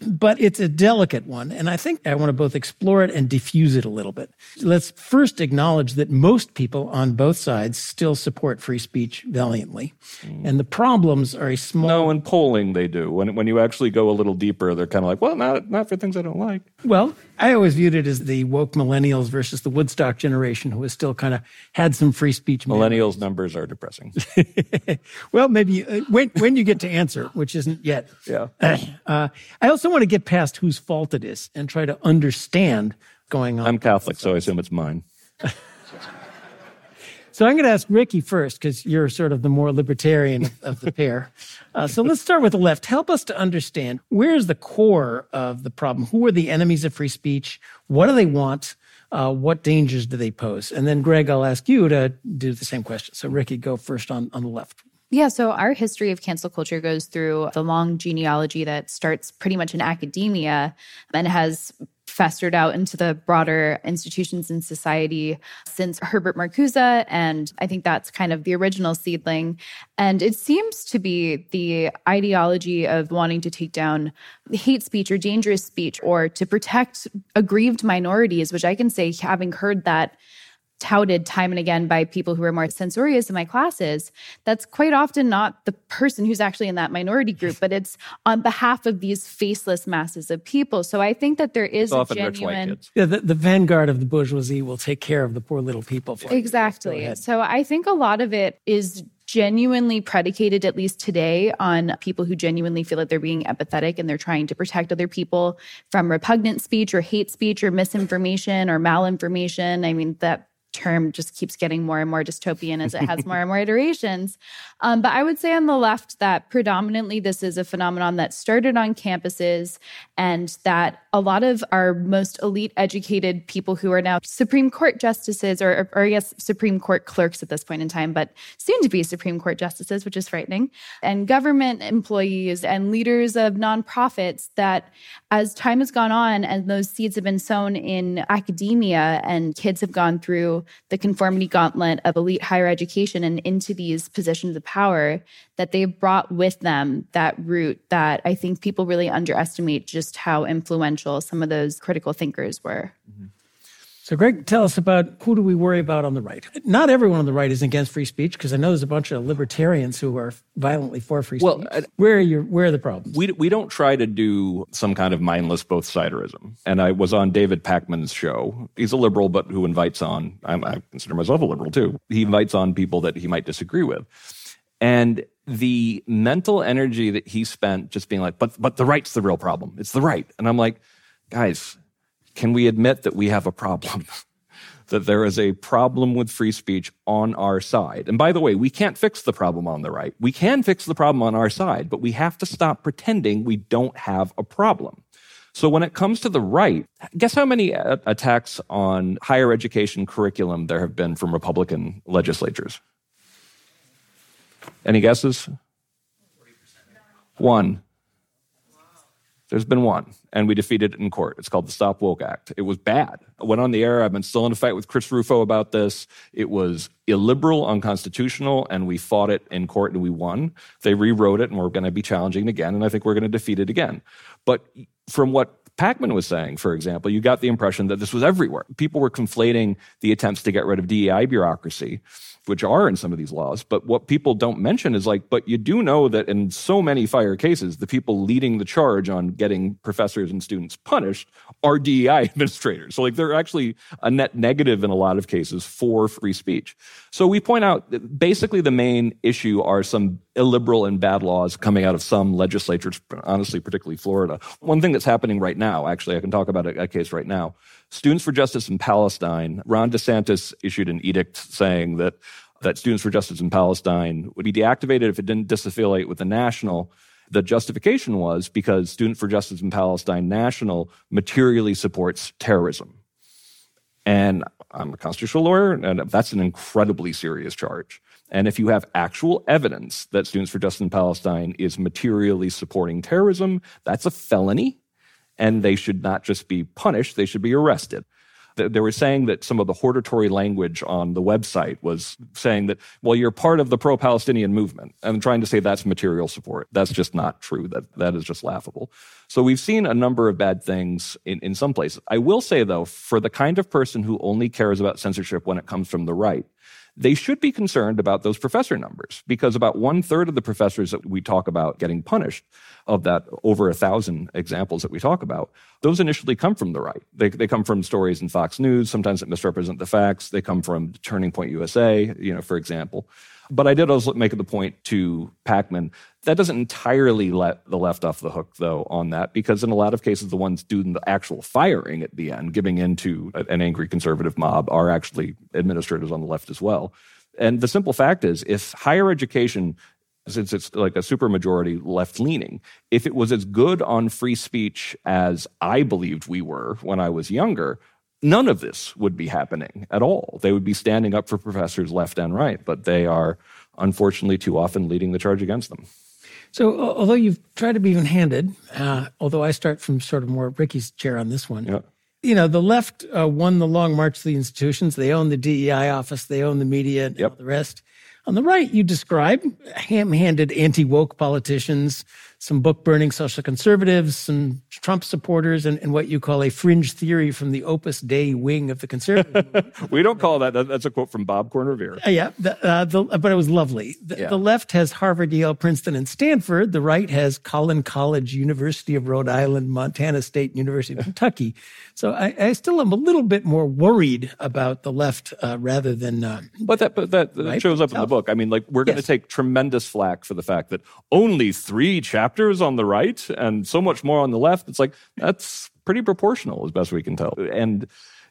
but it's a delicate one. And I think I want to both explore it and diffuse it a little bit. Let's first acknowledge that most people on both sides still support free speech valiantly. Mm. And the problems are a small. No, in polling they do. When, when you actually go a little deeper, they're kind of like, well, not, not for things I don't like. Well, I always viewed it as the woke millennials versus the Woodstock generation who was still kind of had some free speech. Millennials numbers are depressing. [LAUGHS] well, maybe uh, when, when you get to answer, which isn't yet. Yeah. [CLEARS THROAT] Uh, I also want to get past whose fault it is and try to understand going on. I'm Catholic, so I assume it's mine. [LAUGHS] so I'm going to ask Rikki first because you're sort of the more libertarian of, of the pair. [LAUGHS] Uh, so let's start with the left. Help us to understand where's the core of the problem. Who are the enemies of free speech? What do they want? Uh, what dangers do they pose? And then, Greg, I'll ask you to do the same question. So, Rikki, go first on, on the left. Yeah, so our history of cancel culture goes through the long genealogy that starts pretty much in academia and has festered out into the broader institutions in society since Herbert Marcuse. And I think that's kind of the original seedling. And it seems to be the ideology of wanting to take down hate speech or dangerous speech or to protect aggrieved minorities, which I can say, having heard that touted time and again by people who are more censorious in my classes, that's quite often not the person who's actually in that minority group, but it's on behalf of these faceless masses of people. So I think that there is a genuine. Yeah, the, the, vanguard of the bourgeoisie will take care of the poor little people. exactly. So I think a lot of it is genuinely predicated, at least today, on people who genuinely feel that they're being empathetic and they're trying to protect other people from repugnant speech or hate speech or misinformation or malinformation. I mean, that term just keeps getting more and more dystopian as it has more and more iterations. Um, but I would say on the left that predominantly this is a phenomenon that started on campuses and that a lot of our most elite educated people who are now Supreme Court justices, or, or, or I guess Supreme Court clerks at this point in time, but soon to be Supreme Court justices, which is frightening, and government employees and leaders of nonprofits, that as time has gone on and those seeds have been sown in academia and kids have gone through the conformity gauntlet of elite higher education and into these positions of power, that they've brought with them that root that I think people really underestimate just how influential some of those critical thinkers were. Mm-hmm. So, Greg, tell us about who do we worry about on the right? Not everyone on the right is against free speech because I know there's a bunch of libertarians who are violently for free well, speech. Well, where are your where are the problems? We we don't try to do some kind of mindless both siderism. And I was on David Pakman's show. He's a liberal, but who invites on. I'm, I consider myself a liberal too. He invites on people that he might disagree with. And the mental energy that he spent just being like, but, but the right's the real problem. It's the right. And I'm like, guys, can we admit that we have a problem? [LAUGHS] that there is a problem with free speech on our side. And by the way, we can't fix the problem on the right. We can fix the problem on our side, but we have to stop pretending we don't have a problem. So when it comes to the right, guess how many attacks on higher education curriculum there have been from Republican legislatures? Any guesses? One. There's been one, and we defeated it in court. It's called the Stop Woke Act. It was bad. I went on the air. I've been still in a fight with Chris Rufo about this. It was illiberal, unconstitutional, and we fought it in court and we won. They rewrote it, and we're going to be challenging it again, and I think we're going to defeat it again. But from what Pakman was saying, for example, you got the impression that this was everywhere. People were conflating the attempts to get rid of DEI bureaucracy which are in some of these laws. But what people don't mention is like, but you do know that in so many fire cases, the people leading the charge on getting professors and students punished are DEI [LAUGHS] administrators. So like they're actually a net negative in a lot of cases for free speech. So we point out that basically the main issue are some illiberal and bad laws coming out of some legislatures, honestly, particularly Florida. One thing that's happening right now, actually, I can talk about a, a case right now. Students for Justice in Palestine, Ron DeSantis issued an edict saying that that Students for Justice in Palestine would be deactivated if it didn't disaffiliate with the National. The justification was because Students for Justice in Palestine National materially supports terrorism. And I'm a constitutional lawyer, and that's an incredibly serious charge. And if you have actual evidence that Students for Justice in Palestine is materially supporting terrorism, that's a felony and they should not just be punished, they should be arrested. They were saying that some of the hortatory language on the website was saying that, well, you're part of the pro Palestinian movement. and trying to say that's material support. That's just not true. That, that is just laughable. So we've seen a number of bad things in, in some places. I will say, though, for the kind of person who only cares about censorship when it comes from the right, they should be concerned about those professor numbers because about one third of the professors that we talk about getting punished, of that over a thousand examples that we talk about, those initially come from the right. They, they come from stories in Fox News, sometimes that misrepresent the facts. They come from Turning Point USA, you know, for example. But I did also make the point to Pakman that doesn't entirely let the left off the hook, though, on that, because in a lot of cases, the ones doing the actual firing at the end, giving in to an angry conservative mob, are actually administrators on the left as well. And the simple fact is, if higher education, since it's like a supermajority left leaning, if it was as good on free speech as I believed we were when I was younger, none of this would be happening at all. They would be standing up for professors left and right, but they are unfortunately too often leading the charge against them. So, although you've tried to be even handed, uh, although I start from sort of more Rikki's chair on this one, yeah. you know, the left uh, won the long march to the institutions. They own the DEI office, they own the media, and yep. all the rest. On the right, you describe ham handed anti woke politicians some book burning social conservatives, some Trump supporters, and, and, what you call a fringe theory from the Opus Dei wing of the conservative. [LAUGHS] we don't call that, that's a quote from Bob Corn-Revere. Uh, yeah, the, uh, the, but it was lovely. The, yeah. the, left has Harvard, Yale, Princeton, and Stanford. The right has Collin College, University of Rhode Island, Montana State, University of Kentucky. So I, I, still am a little bit more worried about the left uh, rather than. Uh, but that, but that, right? shows up in the book. I mean, like, we're going to yes. take tremendous flack for the fact that only three chapters chapters on the right and so much more on the left. It's like, that's pretty proportional as best we can tell. And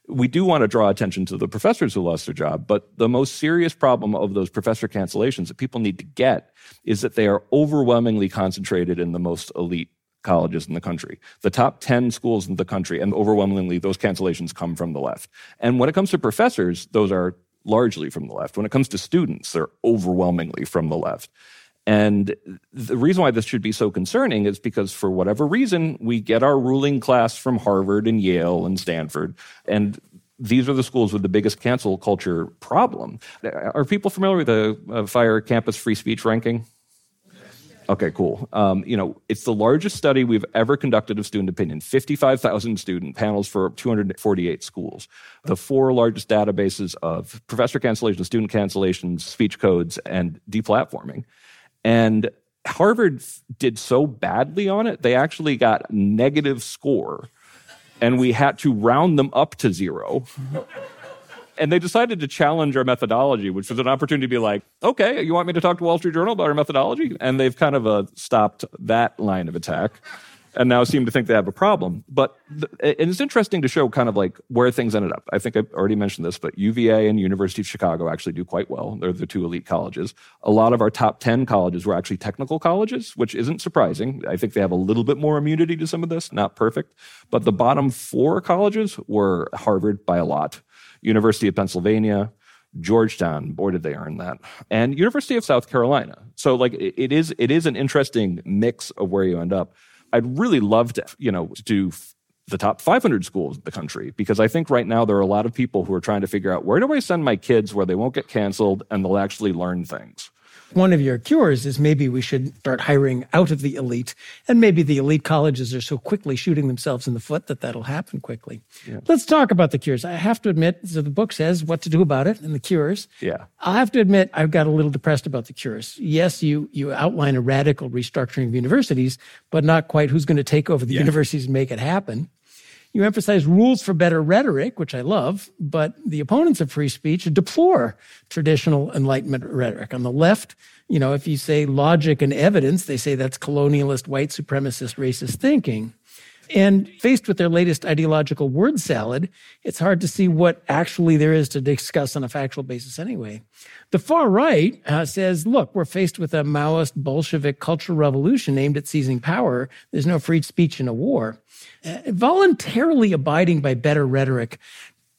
we do want to draw attention to the professors who lost their job, but the most serious problem of those professor cancellations that people need to get is that they are overwhelmingly concentrated in the most elite colleges in the country, the top 10 schools in the country, and overwhelmingly those cancellations come from the left. And when it comes to professors, those are largely from the left. When it comes to students, they're overwhelmingly from the left. And the reason why this should be so concerning is because, for whatever reason, we get our ruling class from Harvard and Yale and Stanford. And these are the schools with the biggest cancel culture problem. Are people familiar with the uh, FIRE campus free speech ranking? Okay, cool. Um, you know, it's the largest study we've ever conducted of student opinion 55,000 student panels for 248 schools. The four largest databases of professor cancellations, student cancellations, speech codes, and deplatforming. And Harvard did so badly on it, they actually got negative score. And we had to round them up to zero. And they decided to challenge our methodology, which was an opportunity to be like, okay, you want me to talk to Wall Street Journal about our methodology? And they've kind of uh, stopped that line of attack and now seem to think they have a problem. But and it's interesting to show kind of like where things ended up. I think I've already mentioned this, but UVA and University of Chicago actually do quite well. They're the two elite colleges. A lot of our top 10 colleges were actually technical colleges, which isn't surprising. I think they have a little bit more immunity to some of this, not perfect. But the bottom four colleges were Harvard by a lot, University of Pennsylvania, Georgetown, boy, did they earn that, and University of South Carolina. So, like, it is it is an interesting mix of where you end up. I'd really love to, you know, do the top 500 schools in the country because I think right now there are a lot of people who are trying to figure out where do I send my kids where they won't get canceled and they'll actually learn things. One of your cures is maybe we should start hiring out of the elite, and maybe the elite colleges are so quickly shooting themselves in the foot that that'll happen quickly. Yeah. Let's talk about the cures. I have to admit, so the book says what to do about it and the cures. Yeah. I have to admit, I've got a little depressed about the cures. Yes, you you outline a radical restructuring of universities, but not quite who's going to take over the yeah. universities and make it happen. You emphasize rules for better rhetoric, which I love, but the opponents of free speech deplore traditional Enlightenment rhetoric. On the left, you know, if you say logic and evidence, they say that's colonialist, white supremacist, racist thinking. And faced with their latest ideological word salad, it's hard to see what actually there is to discuss on a factual basis anyway. The far right uh, says, look, we're faced with a Maoist Bolshevik cultural revolution aimed at seizing power. There's no free speech in a war. Uh, voluntarily abiding by better rhetoric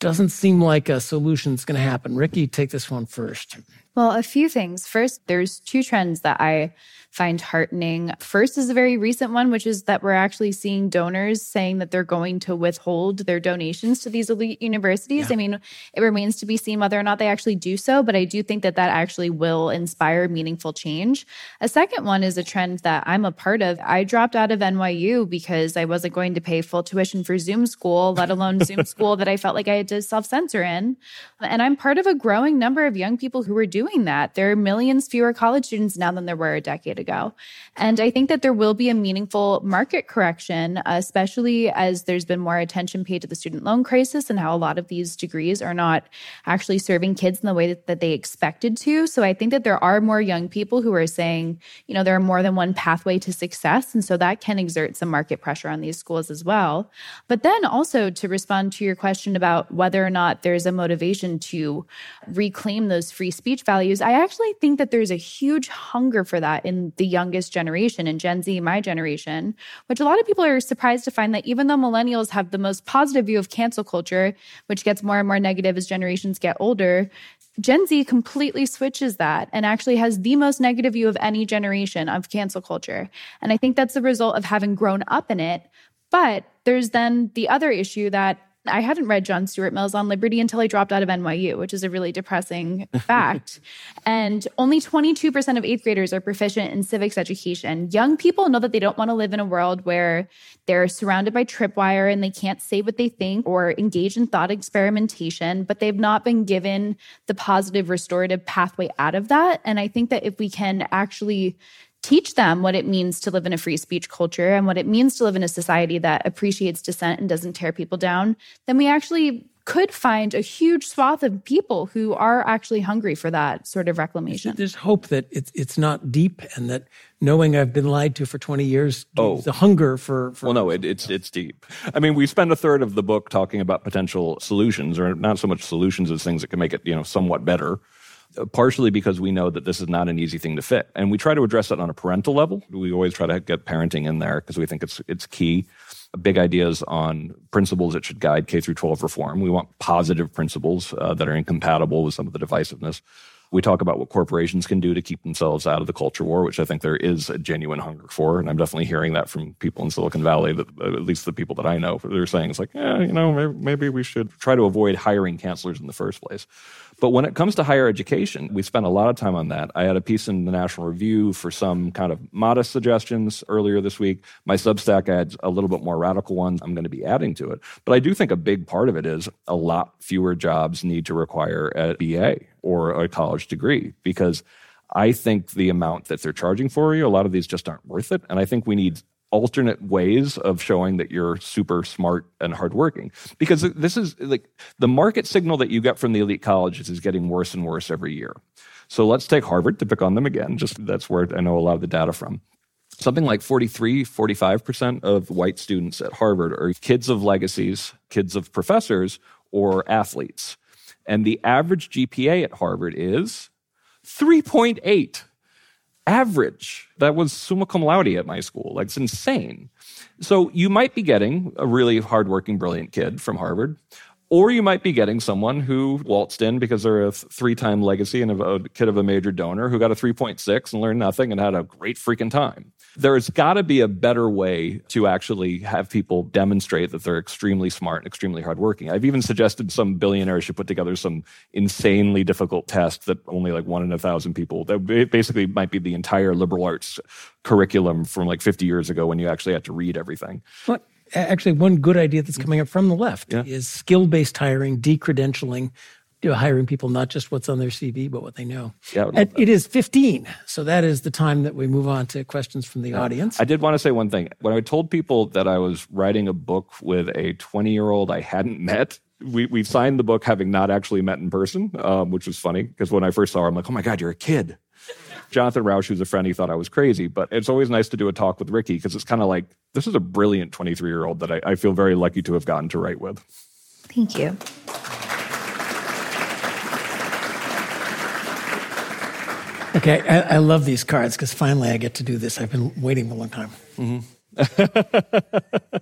doesn't seem like a solution that's going to happen. Rikki, take this one first. Well, a few things. First, there's two trends that I find heartening. First is a very recent one, which is that we're actually seeing donors saying that they're going to withhold their donations to these elite universities. Yeah. I mean, it remains to be seen whether or not they actually do so, but I do think that that actually will inspire meaningful change. A second one is a trend that I'm a part of. I dropped out of NYU because I wasn't going to pay full tuition for Zoom school, let alone Zoom [LAUGHS] school that I felt like I had to self censor in. And I'm part of a growing number of young people who are doing that. There are millions fewer college students now than there were a decade decade ago. And I think that there will be a meaningful market correction, especially as there's been more attention paid to the student loan crisis and how a lot of these degrees are not actually serving kids in the way that, that they expected to. So I think that there are more young people who are saying, you know, there are more than one pathway to success. And so that can exert some market pressure on these schools as well. But then also to respond to your question about whether or not there's a motivation to reclaim those free speech values, I actually think that there's a huge hunger for that in the youngest generation in Gen Z, my generation, which a lot of people are surprised to find that even though millennials have the most positive view of cancel culture, which gets more and more negative as generations get older, Gen Z completely switches that and actually has the most negative view of any generation of cancel culture. And I think that's the result of having grown up in it. But there's then the other issue that I hadn't read John Stuart Mill's on Liberty until I dropped out of NYU, which is a really depressing [LAUGHS] fact. And only 22% of eighth graders are proficient in civics education. Young people know that they don't want to live in a world where they're surrounded by tripwire and they can't say what they think or engage in thought experimentation, but they've not been given the positive restorative pathway out of that. And I think that if we can actually teach them what it means to live in a free speech culture and what it means to live in a society that appreciates dissent and doesn't tear people down, then we actually could find a huge swath of people who are actually hungry for that sort of reclamation. There's hope that it's it's not deep and that knowing I've been lied to for 20 years oh. the hunger for, for Well no, it, it's it's deep. I mean, we spend a third of the book talking about potential solutions or not so much solutions as things that can make it, you know, somewhat better partially because we know that this is not an easy thing to fit. And we try to address that on a parental level. We always try to get parenting in there because we think it's it's key. Big ideas on principles that should guide K through 12 reform. We want positive principles uh, that are incompatible with some of the divisiveness. We talk about what corporations can do to keep themselves out of the culture war, which I think there is a genuine hunger for. And I'm definitely hearing that from people in Silicon Valley, that at least the people that I know, they're saying it's like, yeah, you know, maybe, maybe we should try to avoid hiring counselors in the first place. But when it comes to higher education, we spent a lot of time on that. I had a piece in the National Review for some kind of modest suggestions earlier this week. My Substack adds a little bit more radical ones. I'm going to be adding to it. But I do think a big part of it is a lot fewer jobs need to require a BA or a college degree because I think the amount that they're charging for you, a lot of these just aren't worth it. And I think we need alternate ways of showing that you're super smart and hardworking. Because this is like the market signal that you get from the elite colleges is getting worse and worse every year. So let's take Harvard to pick on them again. Just that's where I know a lot of the data from. Something like 43, 45% of white students at Harvard are kids of legacies, kids of professors, or athletes. And the average GPA at Harvard is 3.8 average. That was summa cum laude at my school. Like, it's insane. So you might be getting a really hardworking, brilliant kid from Harvard, or you might be getting someone who waltzed in because they're a three time legacy and a kid of a major donor who got a 3.6 and learned nothing and had a great freaking time. There's got to be a better way to actually have people demonstrate that they're extremely smart and extremely hardworking. I've even suggested some billionaires should put together some insanely difficult test that only like one in a thousand people, that basically might be the entire liberal arts curriculum from like 50 years ago when you actually had to read everything. Actually one good idea that's coming up from the left yeah. is skill-based hiring, decredentialing, you know, hiring people not just what's on their CV but what they know. Yeah, it is 15, so that is the time that we move on to questions from the yeah. audience. I did want to say one thing. When I told people that I was writing a book with a 20-year-old I hadn't met, we we signed the book having not actually met in person, um, which was funny because when I first saw her, I'm like, oh my god, you're a kid. Jonathan Rauch, who's a friend, he thought I was crazy. But it's always nice to do a talk with Rikki because it's kind of like this is a brilliant 23 year old that I, I feel very lucky to have gotten to write with. Thank you. Okay, I, I love these cards because finally I get to do this. I've been waiting a long time. Mm-hmm. [LAUGHS]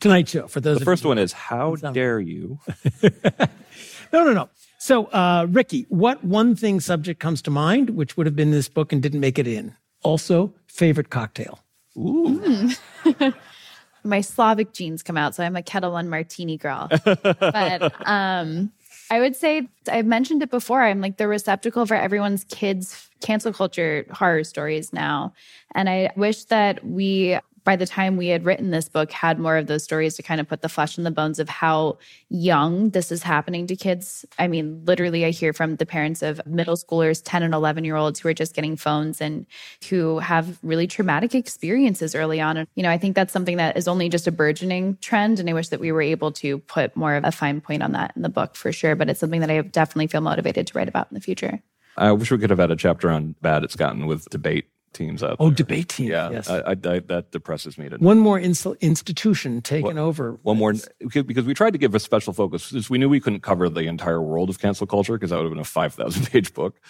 Tonight show for those. The first one is how dare you? [LAUGHS] no, no, no. So, uh, Rikki, what one thing subject comes to mind, which would have been in this book and didn't make it in? Also, favorite cocktail. Ooh. Mm. [LAUGHS] My Slavic genes come out, so I'm a Ketel One martini girl. [LAUGHS] but um, I would say I've mentioned it before. I'm like the receptacle for everyone's kids' cancel culture horror stories now, and I wish that we by the time we had written this book had more of those stories to kind of put the flesh in the bones of how young this is happening to kids. I mean literally i hear from the parents of middle schoolers 10 and 11 year olds who are just getting phones and who have really traumatic experiences early on. And you know i think that's something that is only just a burgeoning trend and i wish that we were able to put more of a fine point on that in the book for sure. But it's something that i definitely feel motivated to write about in the future. I wish we could have had a chapter on bad it's gotten with debate teams out oh, there. debate teams. Yeah, yes. I, I, I, that depresses me. To one more ins- institution taken over. One more, because we tried to give a special focus. Since we knew we couldn't cover the entire world of cancel culture, because that would have been a 5,000 page book.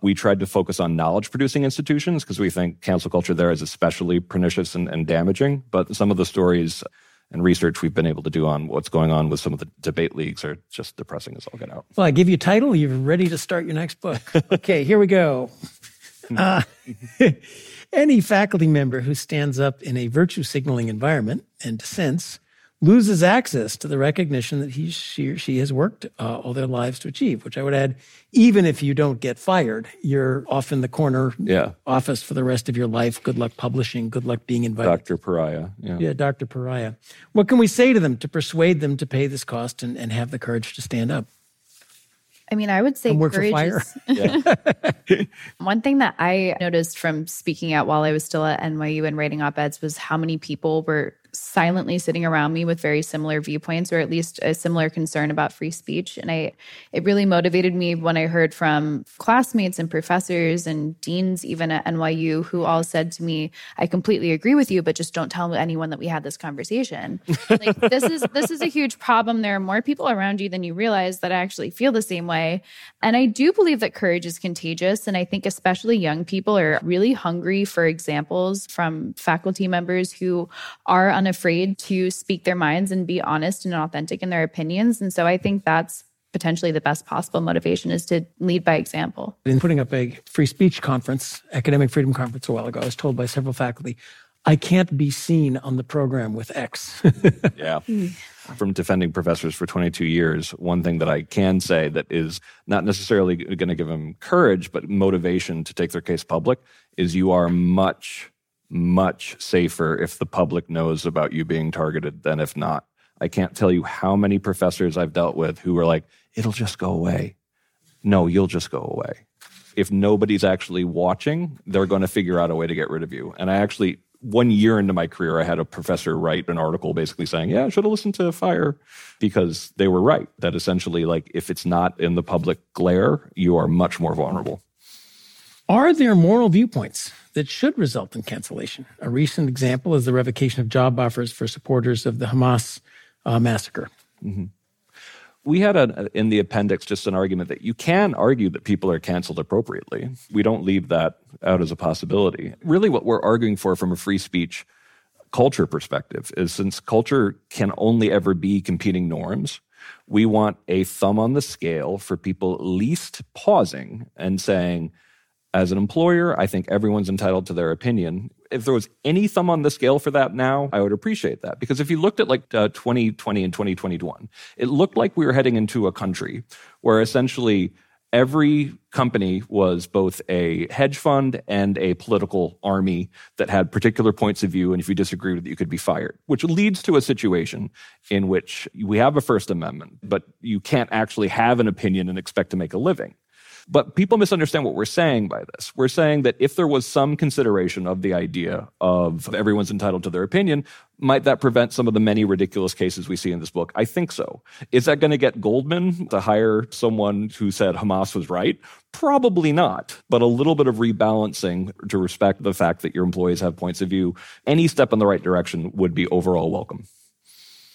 We tried to focus on knowledge producing institutions, because we think cancel culture there is especially pernicious and, and damaging. But some of the stories and research we've been able to do on what's going on with some of the debate leagues are just depressing as all get out. Well, I give you a title, you're ready to start your next book. [LAUGHS] okay, here we go. Uh, [LAUGHS] any faculty member who stands up in a virtue signaling environment and dissents loses access to the recognition that he, she, or she has worked uh, all their lives to achieve, which I would add, even if you don't get fired, you're off in the corner yeah. office for the rest of your life. Good luck publishing. Good luck being invited. Dr. Pariah. Yeah. yeah, Dr. Pariah. What can we say to them to persuade them to pay this cost and, and have the courage to stand up? I mean, I would say work for fire. Is, [LAUGHS] [LAUGHS] one thing that I noticed from speaking out while I was still at NYU and writing op eds was how many people were silently sitting around me with very similar viewpoints or at least a similar concern about free speech. And i it really motivated me when i heard from classmates and professors and deans even at nyu who all said to me i completely agree with you but just don't tell anyone that we had this conversation. [LAUGHS] Like this is this is a huge problem. There are more people around you than you realize that actually feel the same way. And i do believe that courage is contagious. And i think especially young people are really hungry for examples from faculty members who are unafraid to speak their minds and be honest and authentic in their opinions. And so I think that's potentially the best possible motivation is to lead by example. In putting up a free speech conference, academic freedom conference a while ago, I was told by several faculty, I can't be seen on the program with X. [LAUGHS] yeah. From defending professors for 22 years, one thing that I can say that is not necessarily going to give them courage, but motivation to take their case public is you are much much safer if the public knows about you being targeted than if not. I can't tell you how many professors I've dealt with who are like, it'll just go away. No, you'll just go away. If nobody's actually watching, they're going to figure out a way to get rid of you. And I actually one year into my career, I had a professor write an article basically saying, yeah, I should have listened to fire because they were right. That essentially, like, if it's not in the public glare, you are much more vulnerable. Are there moral viewpoints that should result in cancellation? A recent example is the revocation of job offers for supporters of the Hamas uh, massacre. Mm-hmm. We had a, in the appendix just an argument that you can argue that people are canceled appropriately. We don't leave that out as a possibility. Really, what we're arguing for from a free speech culture perspective is since culture can only ever be competing norms, we want a thumb on the scale for people at least pausing and saying, as an employer, I think everyone's entitled to their opinion. If there was any thumb on the scale for that now, I would appreciate that. Because if you looked at like uh, 2020 and 2021, it looked like we were heading into a country where essentially every company was both a hedge fund and a political army that had particular points of view. And if you disagreed with it, you could be fired, which leads to a situation in which we have a First Amendment, but you can't actually have an opinion and expect to make a living. But people misunderstand what we're saying by this. We're saying that if there was some consideration of the idea of everyone's entitled to their opinion, might that prevent some of the many ridiculous cases we see in this book? I think so. Is that going to get Goldman to hire someone who said Hamas was right? Probably not. But a little bit of rebalancing to respect the fact that your employees have points of view, any step in the right direction would be overall welcome.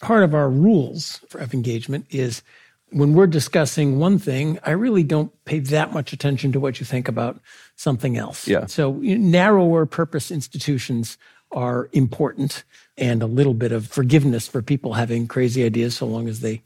Part of our rules of engagement is when we're discussing one thing, I really don't pay that much attention to what you think about something else. Yeah. So narrower purpose institutions are important and a little bit of forgiveness for people having crazy ideas so long as they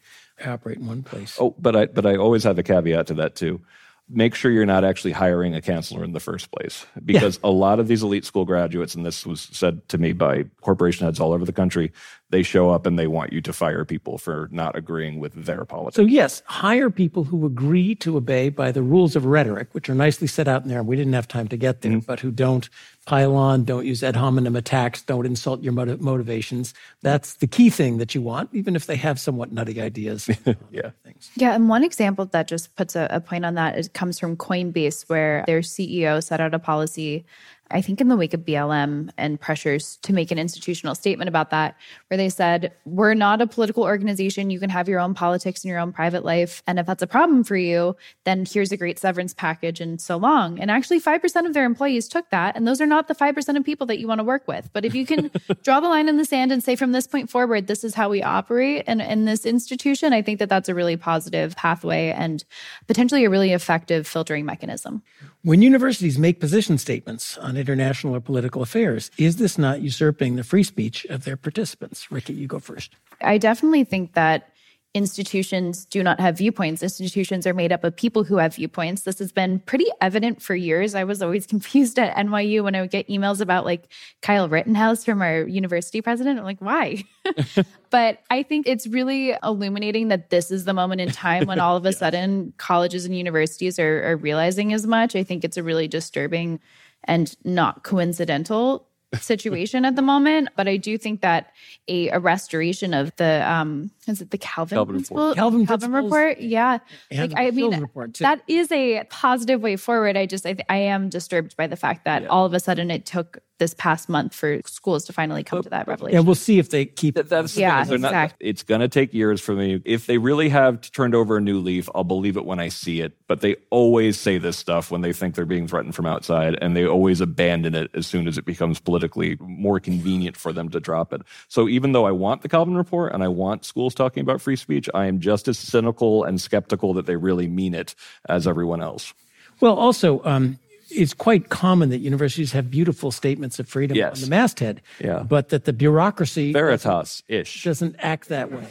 operate in one place. Oh, but I but I always have a caveat to that too make sure you're not actually hiring a counselor in the first place. Because yeah. a lot of these elite school graduates, and this was said to me by corporation heads all over the country, they show up and they want you to fire people for not agreeing with their politics. So, yes, hire people who agree to obey by the rules of rhetoric, which are nicely set out in there. We didn't have time to get there, mm-hmm. but who don't pile on, don't use ad hominem attacks, don't insult your motiv- motivations. That's the key thing that you want, even if they have somewhat nutty ideas. [LAUGHS] yeah. Things. Yeah. And one example that just puts a, a point on that is, comes from Coinbase, where their CEO set out a policy I think in the wake of BLM and pressures to make an institutional statement about that, where they said, We're not a political organization. You can have your own politics in your own private life. And if that's a problem for you, then here's a great severance package and so long. And actually, 5% of their employees took that. And those are not the 5% of people that you want to work with. But if you can [LAUGHS] draw the line in the sand and say, from this point forward, this is how we operate in, in this institution, I think that that's a really positive pathway and potentially a really effective filtering mechanism. When universities make position statements on international or political affairs, is this not usurping the free speech of their participants? Rikki, you go first. I definitely think that institutions do not have viewpoints. Institutions are made up of people who have viewpoints. This has been pretty evident for years. I was always [LAUGHS] confused at NYU when I would get emails about like Kyle Rittenhouse from our university president. I'm like, why? [LAUGHS] but I think it's really illuminating that this is the moment in time when all of a [LAUGHS] sudden colleges and universities are, are realizing as much. I think it's a really disturbing and not coincidental situation at the moment, but I do think that a, a restoration of the um is it the Kalven Kalven principle? report? Kalven, Kalven report, yeah. like I mean, that is a positive way forward. I just I, I am disturbed by the fact that yeah. all of a sudden it took this past month for schools to finally come to that revelation. And we'll see if they keep it. That's yeah, exactly. Not, it's going to take years for me. If they really have turned over a new leaf, I'll believe it when I see it. But they always say this stuff when they think they're being threatened from outside, and they always abandon it as soon as it becomes politically more convenient for them to drop it. So even though I want the Kalven report and I want schools talking about free speech, I am just as cynical and skeptical that they really mean it as everyone else. Well, also, um, it's quite common that universities have beautiful statements of freedom yes. on the masthead, yeah. but that the bureaucracy veritas ish doesn't act that way.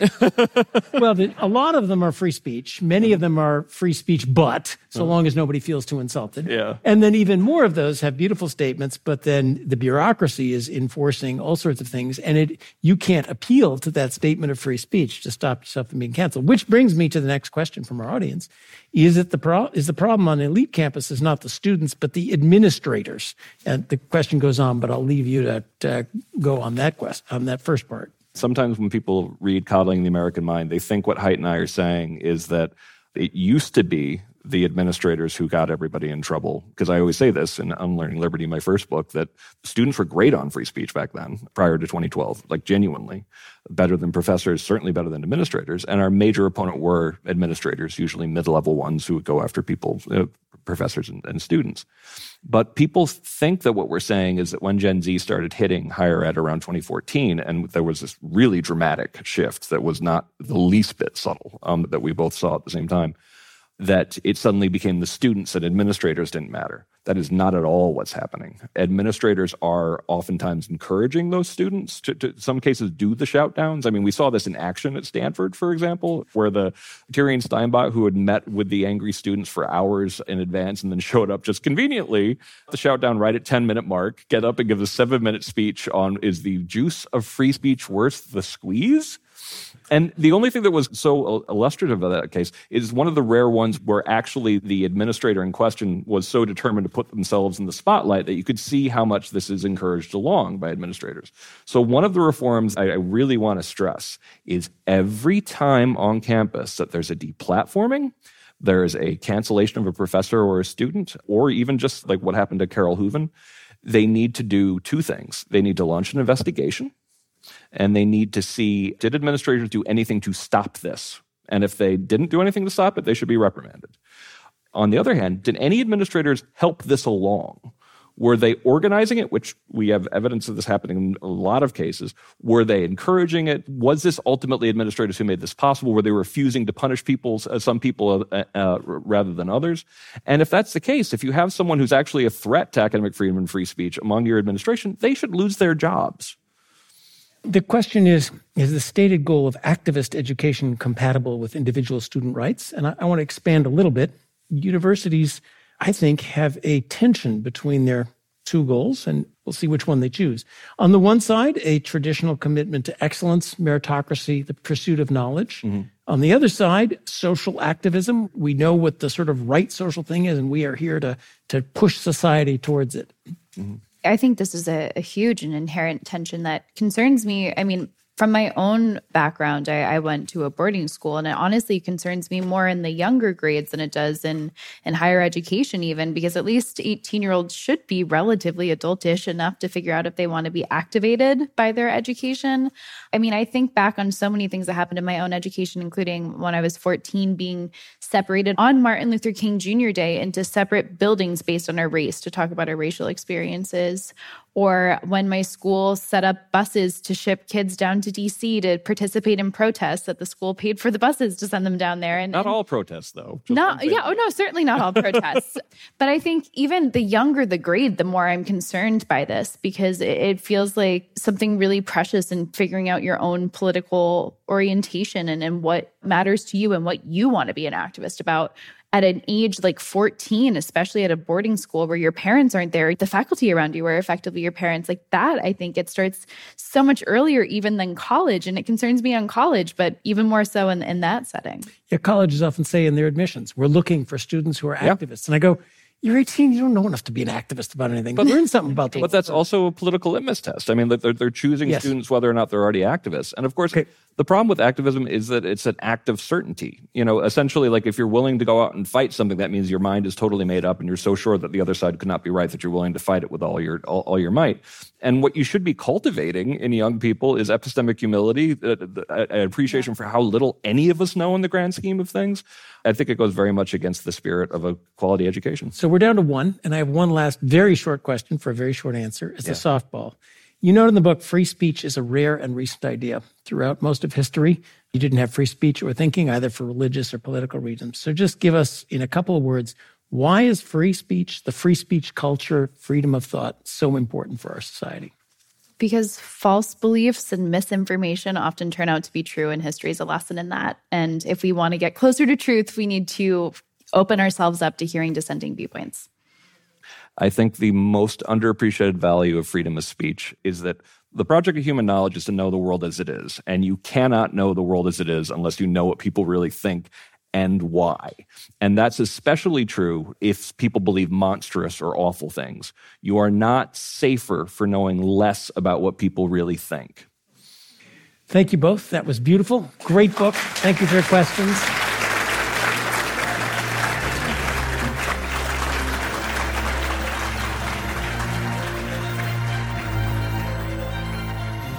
[LAUGHS] well, the, a lot of them are free speech. Many of them are free speech, but so mm. long as nobody feels too insulted. Yeah. And then even more of those have beautiful statements, but then the bureaucracy is enforcing all sorts of things, and it you can't appeal to that statement of free speech to stop yourself from being canceled. Which brings me to the next question from our audience: Is it the pro- is the problem on elite campuses not the students, but the administrators? And the question goes on, but I'll leave you to, to go on that quest on that first part. Sometimes when people read Coddling the American Mind, they think what Haidt and I are saying is that it used to be the administrators who got everybody in trouble. Because I always say this in Unlearning Liberty, my first book, that students were great on free speech back then, prior to 2012, like genuinely better than professors, certainly better than administrators. And our major opponent were administrators, usually mid level ones who would go after people, uh, professors and, and students. But people think that what we're saying is that when Gen Z started hitting higher ed around 2014, and there was this really dramatic shift that was not the least bit subtle um, that we both saw at the same time, that it suddenly became the students and administrators didn't matter. That is not at all what's happening. Administrators are oftentimes encouraging those students to, to some cases, do the shout downs. I mean, we saw this in action at Stanford, for example, where the Tirien Steinbach, who had met with the angry students for hours in advance and then showed up just conveniently, the shout down right at 10 minute mark, get up and give a seven minute speech on is the juice of free speech worth the squeeze? And the only thing that was so illustrative of that case is one of the rare ones where actually the administrator in question was so determined to put themselves in the spotlight that you could see how much this is encouraged along by administrators. So, one of the reforms I really want to stress is every time on campus that there's a deplatforming, there's a cancellation of a professor or a student, or even just like what happened to Carole Hooven, they need to do two things. They need to launch an investigation and they need to see did administrators do anything to stop this? And if they didn't do anything to stop it, they should be reprimanded. On the other hand, did any administrators help this along? Were they organizing it, which we have evidence of this happening in a lot of cases? Were they encouraging it? Was this ultimately administrators who made this possible? Were they refusing to punish people, uh, some people uh, uh, rather than others? And if that's the case, if you have someone who's actually a threat to academic freedom and free speech among your administration, they should lose their jobs. The question is Is the stated goal of activist education compatible with individual student rights? And I, I want to expand a little bit. Universities, I think, have a tension between their two goals, and we'll see which one they choose. On the one side, a traditional commitment to excellence, meritocracy, the pursuit of knowledge. Mm-hmm. On the other side, social activism. We know what the sort of right social thing is, and we are here to, to push society towards it. Mm-hmm. I think this is a, a, huge and inherent tension that concerns me. I mean, from my own background, I, I, went to a boarding school, and it honestly concerns me more in the younger grades than it does in in higher education, even because at least eighteen year olds should be relatively adultish enough to figure out if they want to be activated by their education. I mean, I think back on so many things that happened in my own education, including when I was fourteen, being separated on Martin Luther King Jr. Day into separate buildings based on our race to talk about our racial experiences, or when my school set up buses to ship kids down to DC to participate in protests that the school paid for the buses to send them down there. And not all protests though. Not yeah, oh no, certainly not all protests. [LAUGHS] but I think even the younger the grade, the more I'm concerned by this because it, it feels like something really precious in figuring out your own political orientation and, and what matters to you and what you want to be an activist about at an age like 14, especially at a boarding school where your parents aren't there, the faculty around you are effectively your parents. Like that, I think it starts so much earlier, even than college. And it concerns me on college, but even more so in, in that setting. Yeah, colleges often say in their admissions, we're looking for students who are activists. And I go, you're 18, you don't know enough to be an activist about anything. But learn something about the But that's also a political litmus test. I mean, they're, they're choosing yes. students whether or not they're already activists. And of course, okay. The problem with activism is that it's an act of certainty. You know, essentially, like if you're willing to go out and fight something, that means your mind is totally made up and you're so sure that the other side could not be right that you're willing to fight it with all your all, all your might. And what you should be cultivating in young people is epistemic humility, uh, an appreciation for how little any of us know in the grand scheme of things. I think it goes very much against the spirit of a quality education. So we're down to one, and I have one last very short question for a very short answer. It's yeah. a softball. You note in the book, free speech is a rare and recent idea. Throughout most of history, you didn't have free speech or thinking either for religious or political reasons. So just give us, in a couple of words, why is free speech, the free speech culture, freedom of thought so important for our society? Because false beliefs and misinformation often turn out to be true, and history is a lesson in that. And if we want to get closer to truth, we need to open ourselves up to hearing dissenting viewpoints. I think the most underappreciated value of freedom of speech is that the project of human knowledge is to know the world as it is. And you cannot know the world as it is unless you know what people really think and why. And that's especially true if people believe monstrous or awful things. You are not safer for knowing less about what people really think. Thank you both. That was beautiful. Great book. Thank you for your questions.